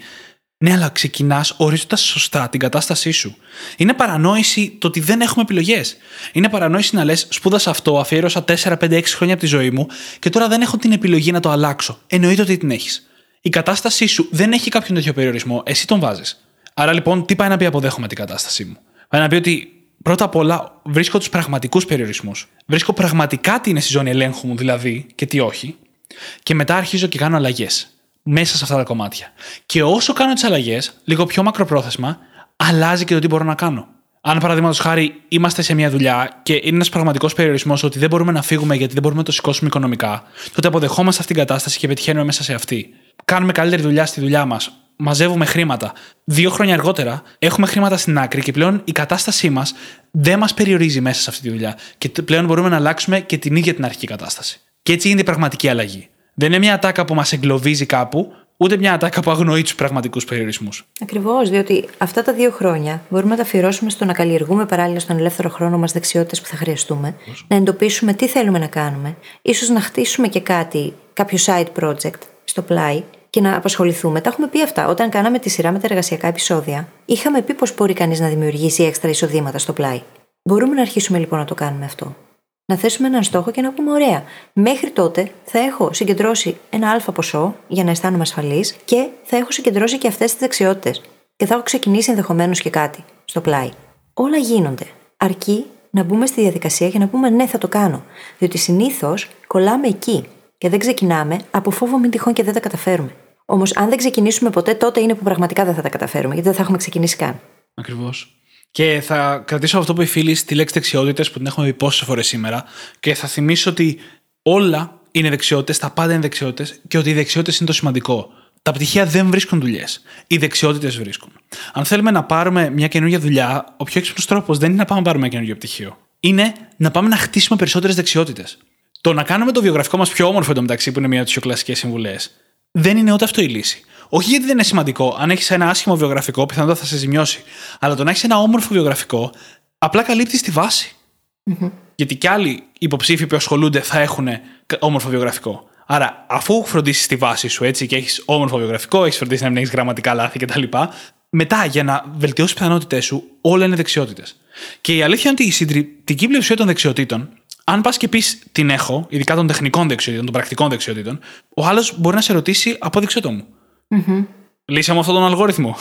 Ναι, αλλά ξεκινάς ορίζοντας σωστά την κατάστασή σου. Είναι παρανόηση το ότι δεν έχουμε επιλογές. Είναι παρανόηση να λες: Σπούδασα αυτό, αφιέρωσα 4, 5, 6 χρόνια από τη ζωή μου και τώρα δεν έχω την επιλογή να το αλλάξω. Εννοείται ότι την έχεις. Η κατάστασή σου δεν έχει κάποιον τέτοιο περιορισμό, εσύ τον βάζεις. Άρα λοιπόν, τι πάει να πει αποδέχομαι την κατάστασή μου. Πάει να πει ότι πρώτα απ' όλα βρίσκω τους πραγματικούς περιορισμούς. Βρίσκω πραγματικά τι είναι στη ζώνη ελέγχου μου, δηλαδή, και τι όχι. Και μετά αρχίζω και κάνω αλλαγές μέσα σε αυτά τα κομμάτια. Και όσο κάνω τις αλλαγές, λίγο πιο μακροπρόθεσμα, αλλάζει και το τι μπορώ να κάνω. Αν παραδείγματος χάρη είμαστε σε μια δουλειά και είναι ένας πραγματικός περιορισμός ότι δεν μπορούμε να φύγουμε γιατί δεν μπορούμε να το σηκώσουμε οικονομικά, τότε αποδεχόμαστε αυτήν την κατάσταση και πετυχαίνουμε μέσα σε αυτή. Κάνουμε καλύτερη δουλειά στη δουλειά μας. Μαζεύουμε χρήματα. Δύο χρόνια αργότερα έχουμε χρήματα στην άκρη και πλέον η κατάστασή μας δεν μας περιορίζει μέσα σε αυτή τη δουλειά. Και πλέον μπορούμε να αλλάξουμε και την ίδια την αρχική κατάσταση. Και έτσι γίνεται η πραγματική αλλαγή. Δεν είναι μια τάκα που μας εγκλωβίζει κάπου ούτε μια ατάκα που αγνοεί τους πραγματικούς περιορισμούς. Ακριβώς, διότι αυτά τα δύο χρόνια μπορούμε να τα αφιερώσουμε στο να καλλιεργούμε παράλληλα στον ελεύθερο χρόνο μας δεξιότητες που θα χρειαστούμε, να εντοπίσουμε τι θέλουμε να κάνουμε, ίσως να χτίσουμε και κάτι, κάποιο side project στο πλάι και να απασχοληθούμε. Τα έχουμε πει αυτά. Όταν κάναμε τη σειρά με τα εργασιακά επεισόδια, είχαμε πει πώς μπορεί κανείς να δημιουργήσει έξτρα εισοδήματα στο πλάι. Μπορούμε να αρχίσουμε λοιπόν να το κάνουμε αυτό. Να θέσουμε έναν στόχο και να πούμε: Ωραία, μέχρι τότε θα έχω συγκεντρώσει ένα αλφα ποσό για να αισθάνομαι ασφαλής και θα έχω συγκεντρώσει και αυτές τις δεξιότητες. Και θα έχω ξεκινήσει ενδεχομένως και κάτι στο πλάι. Όλα γίνονται. Αρκεί να μπούμε στη διαδικασία για να πούμε: Ναι, θα το κάνω. Διότι συνήθως κολλάμε εκεί και δεν ξεκινάμε από φόβο μην τυχόν και δεν τα καταφέρουμε. Όμως, αν δεν ξεκινήσουμε ποτέ, τότε είναι που πραγματικά δεν θα τα καταφέρουμε, γιατί δεν θα έχουμε ξεκινήσει καν. Ακριβώς. Και θα κρατήσω αυτό που η φίλη στη λέξη δεξιότητες που την έχουμε πει πόσες φορές σήμερα και θα θυμίσω ότι όλα είναι δεξιότητες, τα πάντα είναι δεξιότητες και ότι οι δεξιότητες είναι το σημαντικό. Τα πτυχία δεν βρίσκουν δουλειές. Οι δεξιότητες βρίσκουν. Αν θέλουμε να πάρουμε μια καινούργια δουλειά, ο πιο έξυπνος τρόπος δεν είναι να πάμε να πάρουμε ένα καινούργιο πτυχίο. Είναι να πάμε να χτίσουμε περισσότερες δεξιότητες. Το να κάνουμε το βιογραφικό μας πιο όμορφο εντωμεταξύ, που είναι μια από τις πιο κλασικές συμβουλές, δεν είναι ούτε αυτό η λύση. Όχι γιατί δεν είναι σημαντικό. Αν έχεις ένα άσχημο βιογραφικό, πιθανότατα θα σε ζημιώσει. Αλλά το να έχεις ένα όμορφο βιογραφικό, απλά καλύπτεις τη βάση. Mm-hmm. Γιατί κι άλλοι υποψήφοι που ασχολούνται θα έχουν όμορφο βιογραφικό. Άρα, αφού φροντίσει τη βάση σου έτσι και έχεις όμορφο βιογραφικό, έχεις φροντίσει να μην έχεις γραμματικά λάθη κτλ. Μετά, για να βελτιώσεις τι πιθανότητές σου, όλα είναι δεξιότητες. Και η αλήθεια είναι ότι η συντριπτική πλειοψηφία των δεξιοτήτων αν πας και πεις την έχω, ειδικά των τεχνικών δεξιοτήτων, των πρακτικών δεξιοτήτων, ο άλλος μπορεί να σε ρωτήσει απόδειξε το μου. Mm-hmm. Λύσαμε αυτόν τον αλγόριθμο.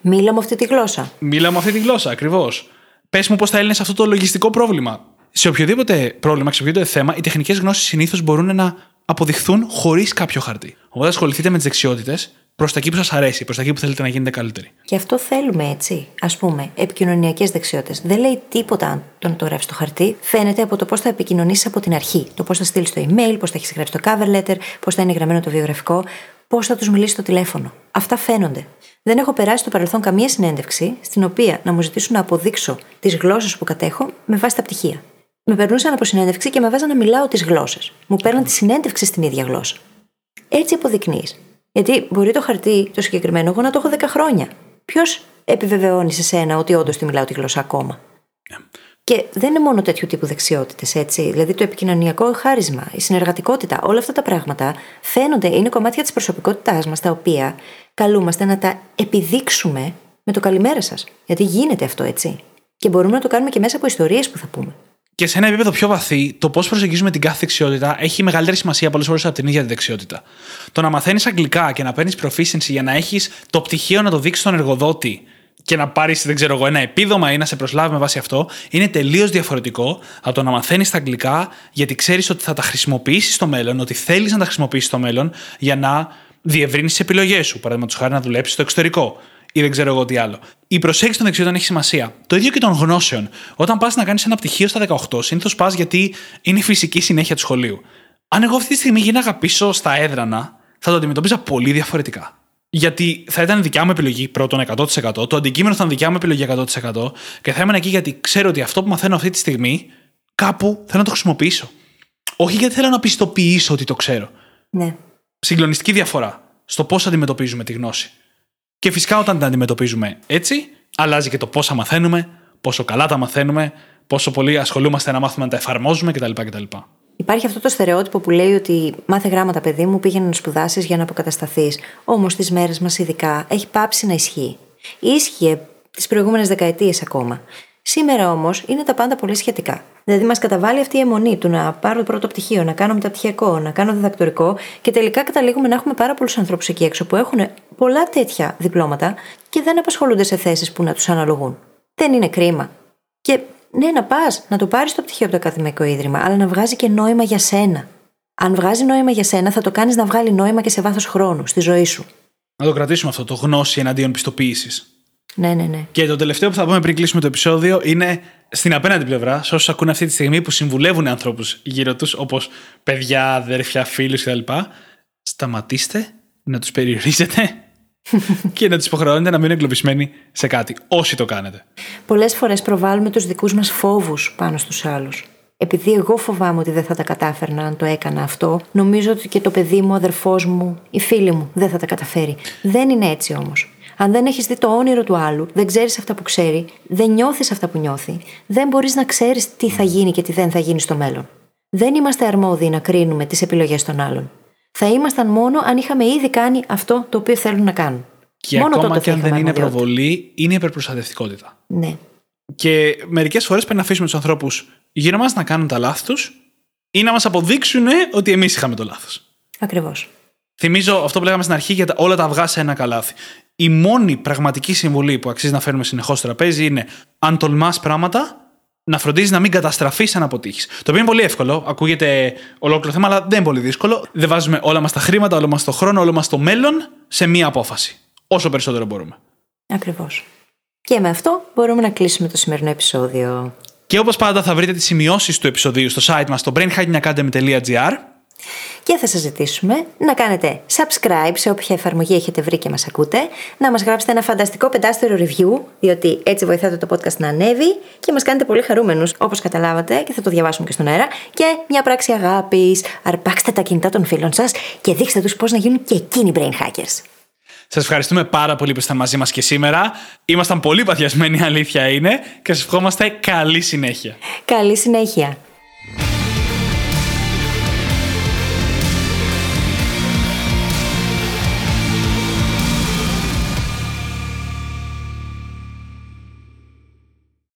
Μίλα μου αυτή τη γλώσσα. Μίλα μου αυτή τη γλώσσα, ακριβώς. Πες μου πώς θα έλυνες αυτό το λογιστικό πρόβλημα. Σε οποιοδήποτε πρόβλημα, σε οποιοδήποτε θέμα, οι τεχνικές γνώσεις συνήθως μπορούν να αποδειχθούν χωρίς κάποιο χαρτί. Οπότε ασχοληθείτε με τις δεξιότητες προς τα εκεί που σας αρέσει, προς τα εκεί που θέλετε να γίνετε καλύτεροι. Και αυτό θέλουμε έτσι. Α πούμε, επικοινωνιακές δεξιότητες. Δεν λέει τίποτα αν τον το γράψεις στο χαρτί. Φαίνεται από το πώς θα επικοινωνήσεις από την αρχή. Το πώς θα στείλεις το email, πώς θα έχεις γράψει το cover letter, πώς θα είναι γραμμένο το βιογραφικό, πώς θα τους μιλήσει στο τηλέφωνο. Αυτά φαίνονται. Δεν έχω περάσει στο παρελθόν καμία συνέντευξη στην οποία να μου ζητήσουν να αποδείξω τις γλώσσες που κατέχω με βάση τα πτυχία. Με περνούσαν από συνέντευξη και με βάζαν να μιλάω τις γλώσσες. Μου παίρναν τη συνέντευξη στην ίδια γλώσσα. Έτσι αποδεικνύεις γιατί μπορεί το χαρτί το συγκεκριμένο εγώ να το έχω 10 χρόνια. Ποιος επιβεβαιώνει σε σένα ότι όντως τη μιλάω τη γλώσσα ακόμα; Yeah. Και δεν είναι μόνο τέτοιου τύπου δεξιότητες, έτσι. Δηλαδή το επικοινωνιακό χάρισμα, η συνεργατικότητα, όλα αυτά τα πράγματα φαίνονται, είναι κομμάτια της προσωπικότητάς μας, τα οποία καλούμαστε να τα επιδείξουμε με το καλημέρα σας. Γιατί γίνεται αυτό, έτσι. Και μπορούμε να το κάνουμε και μέσα από ιστορίες που θα πούμε. Και σε ένα επίπεδο πιο βαθύ, το πώς προσεγγίζουμε την κάθε δεξιότητα έχει μεγαλύτερη σημασία πολλές φορές από την ίδια τη δεξιότητα. Το να μαθαίνεις αγγλικά και να παίρνεις proficiency για να έχεις το πτυχίο να το δείξει στον εργοδότη και να πάρεις, δεν ξέρω εγώ, ένα επίδομα ή να σε προσλάβει με βάση αυτό, είναι τελείως διαφορετικό από το να μαθαίνεις τα αγγλικά γιατί ξέρεις ότι θα τα χρησιμοποιήσεις στο μέλλον, ότι θέλεις να τα χρησιμοποιήσεις στο μέλλον για να διευρύνεις τις επιλογές σου. Παραδείγματος χάρη να δουλέψεις στο εξωτερικό ή δεν ξέρω εγώ τι άλλο. Η προσέγγιση των δεξιότητων έχει σημασία. Το ίδιο και των γνώσεων. Όταν πας να κάνεις ένα πτυχίο στα 18, συνήθως πας γιατί είναι η φυσική συνέχεια του σχολείου. Αν εγώ αυτή τη στιγμή γίναγα πίσω στα έδρανα, θα το αντιμετωπίζα πολύ διαφορετικά. Γιατί θα ήταν δικιά μου επιλογή πρώτον 100%, το αντικείμενο θα ήταν δικιά μου επιλογή 100% και θα ήμουν εκεί γιατί ξέρω ότι αυτό που μαθαίνω αυτή τη στιγμή κάπου θέλω να το χρησιμοποιήσω. Όχι γιατί θέλω να πιστοποιήσω ότι το ξέρω. Ναι. Συγκλονιστική διαφορά στο πώς αντιμετωπίζουμε τη γνώση. Και φυσικά όταν τα αντιμετωπίζουμε έτσι, αλλάζει και το πόσα μαθαίνουμε, πόσο καλά τα μαθαίνουμε, πόσο πολύ ασχολούμαστε να μάθουμε να τα εφαρμόζουμε κτλ. κτλ. Υπάρχει αυτό το στερεότυπο που λέει ότι μάθε γράμματα, παιδί μου, πήγαινε να σπουδάσεις για να αποκατασταθείς. Όμως στι μέρες μας, ειδικά, έχει πάψει να ισχύει. Ίσχυε τις προηγούμενες δεκαετίες ακόμα. Σήμερα όμως είναι τα πάντα πολύ σχετικά. Δηλαδή, μας καταβάλει αυτή η αιμονή του να πάρω το πρώτο πτυχίο, να κάνω μεταπτυχιακό, να κάνω διδακτορικό και τελικά καταλήγουμε να έχουμε πάρα πολλούς ανθρώπους εκεί έξω που έχουν πολλά τέτοια διπλώματα και δεν απασχολούνται σε θέσεις που να τους αναλογούν. Δεν είναι κρίμα. Και ναι, να πας, να το πάρεις το πτυχίο από το Ακαδημαϊκό Ίδρυμα, αλλά να βγάζει και νόημα για σένα. Αν βγάζει νόημα για σένα, θα το κάνεις να βγάλει νόημα και σε βάθος χρόνου, στη ζωή σου. Να το κρατήσουμε αυτό, το γνώση εναντίον πιστοποίησης. Ναι, ναι, ναι. Και το τελευταίο που θα πούμε πριν κλείσουμε το επεισόδιο είναι στην απέναντι πλευρά, σε όσους ακούνε αυτή τη στιγμή που συμβουλεύουν ανθρώπους γύρω τους, όπως παιδιά, αδέρφια, φίλους κτλ. Σταματήστε να τους περιορίζετε και να τους υποχρεώνετε να μείνουν εγκλωβισμένοι σε κάτι, όσοι το κάνετε. Πολλές φορές προβάλλουμε τους δικούς μας φόβους πάνω στους άλλους. επειδή εγώ φοβάμαι ότι δεν θα τα κατάφερνα αν το έκανα αυτό, νομίζω ότι και το παιδί μου, ο αδερφός μου, η φίλη μου δεν θα τα καταφέρει. Δεν είναι έτσι όμως. Αν δεν έχεις δει το όνειρο του άλλου, δεν ξέρεις αυτά που ξέρει, δεν νιώθεις αυτά που νιώθει, δεν μπορείς να ξέρεις τι θα γίνει και τι δεν θα γίνει στο μέλλον. Δεν είμαστε αρμόδιοι να κρίνουμε τις επιλογές των άλλων. Θα ήμασταν μόνο αν είχαμε ήδη κάνει αυτό το οποίο θέλουν να κάνουν. Και μόνο ακόμα τότε και θα αν δεν είχαμε είναι αρμοδιότητα. προβολή, είναι υπερπροστατευτικότητα. Ναι. Και μερικές φορές πρέπει να αφήσουμε τους ανθρώπους γύρω μας να κάνουν τα λάθη τους ή να μας αποδείξουν ότι εμείς είχαμε το λάθος. Ακριβώς. Θυμίζω αυτό που λέγαμε στην αρχή για τα- όλα τα αυγά σε ένα καλάθι. Η μόνη πραγματική συμβουλή που αξίζει να φέρουμε συνεχώς στο τραπέζι είναι αν τολμάς πράγματα, να φροντίζεις να μην καταστραφείς αν αποτύχεις. Το οποίο είναι πολύ εύκολο, ακούγεται ολόκληρο θέμα, αλλά δεν είναι πολύ δύσκολο. Δεν βάζουμε όλα μας τα χρήματα, όλο μας το χρόνο, όλο μας το μέλλον σε μία απόφαση. Όσο περισσότερο μπορούμε. Ακριβώς. Και με αυτό μπορούμε να κλείσουμε το σημερινό επεισόδιο. Και όπως πάντα θα βρείτε τις σημειώσεις του επεισοδίου στο site μας στο brainhackingacademy.gr Και θα σας ζητήσουμε να κάνετε subscribe σε όποια εφαρμογή έχετε βρει και μας ακούτε, να μας γράψετε ένα φανταστικό πεντάστερο review, διότι έτσι βοηθάτε το podcast να ανέβει και μας κάνετε πολύ χαρούμενους, όπως καταλάβατε και θα το διαβάσουμε και στον αέρα, και μια πράξη αγάπης, αρπάξτε τα κινητά των φίλων σας και δείξτε τους πώς να γίνουν και εκείνοι brain hackers. Σας ευχαριστούμε πάρα πολύ που ήσασταν μαζί μας και σήμερα. Ήμασταν πολύ παθιασμένοι, η αλήθεια είναι, και σας ευχόμαστε καλή συνέχεια. Καλή συνέχεια!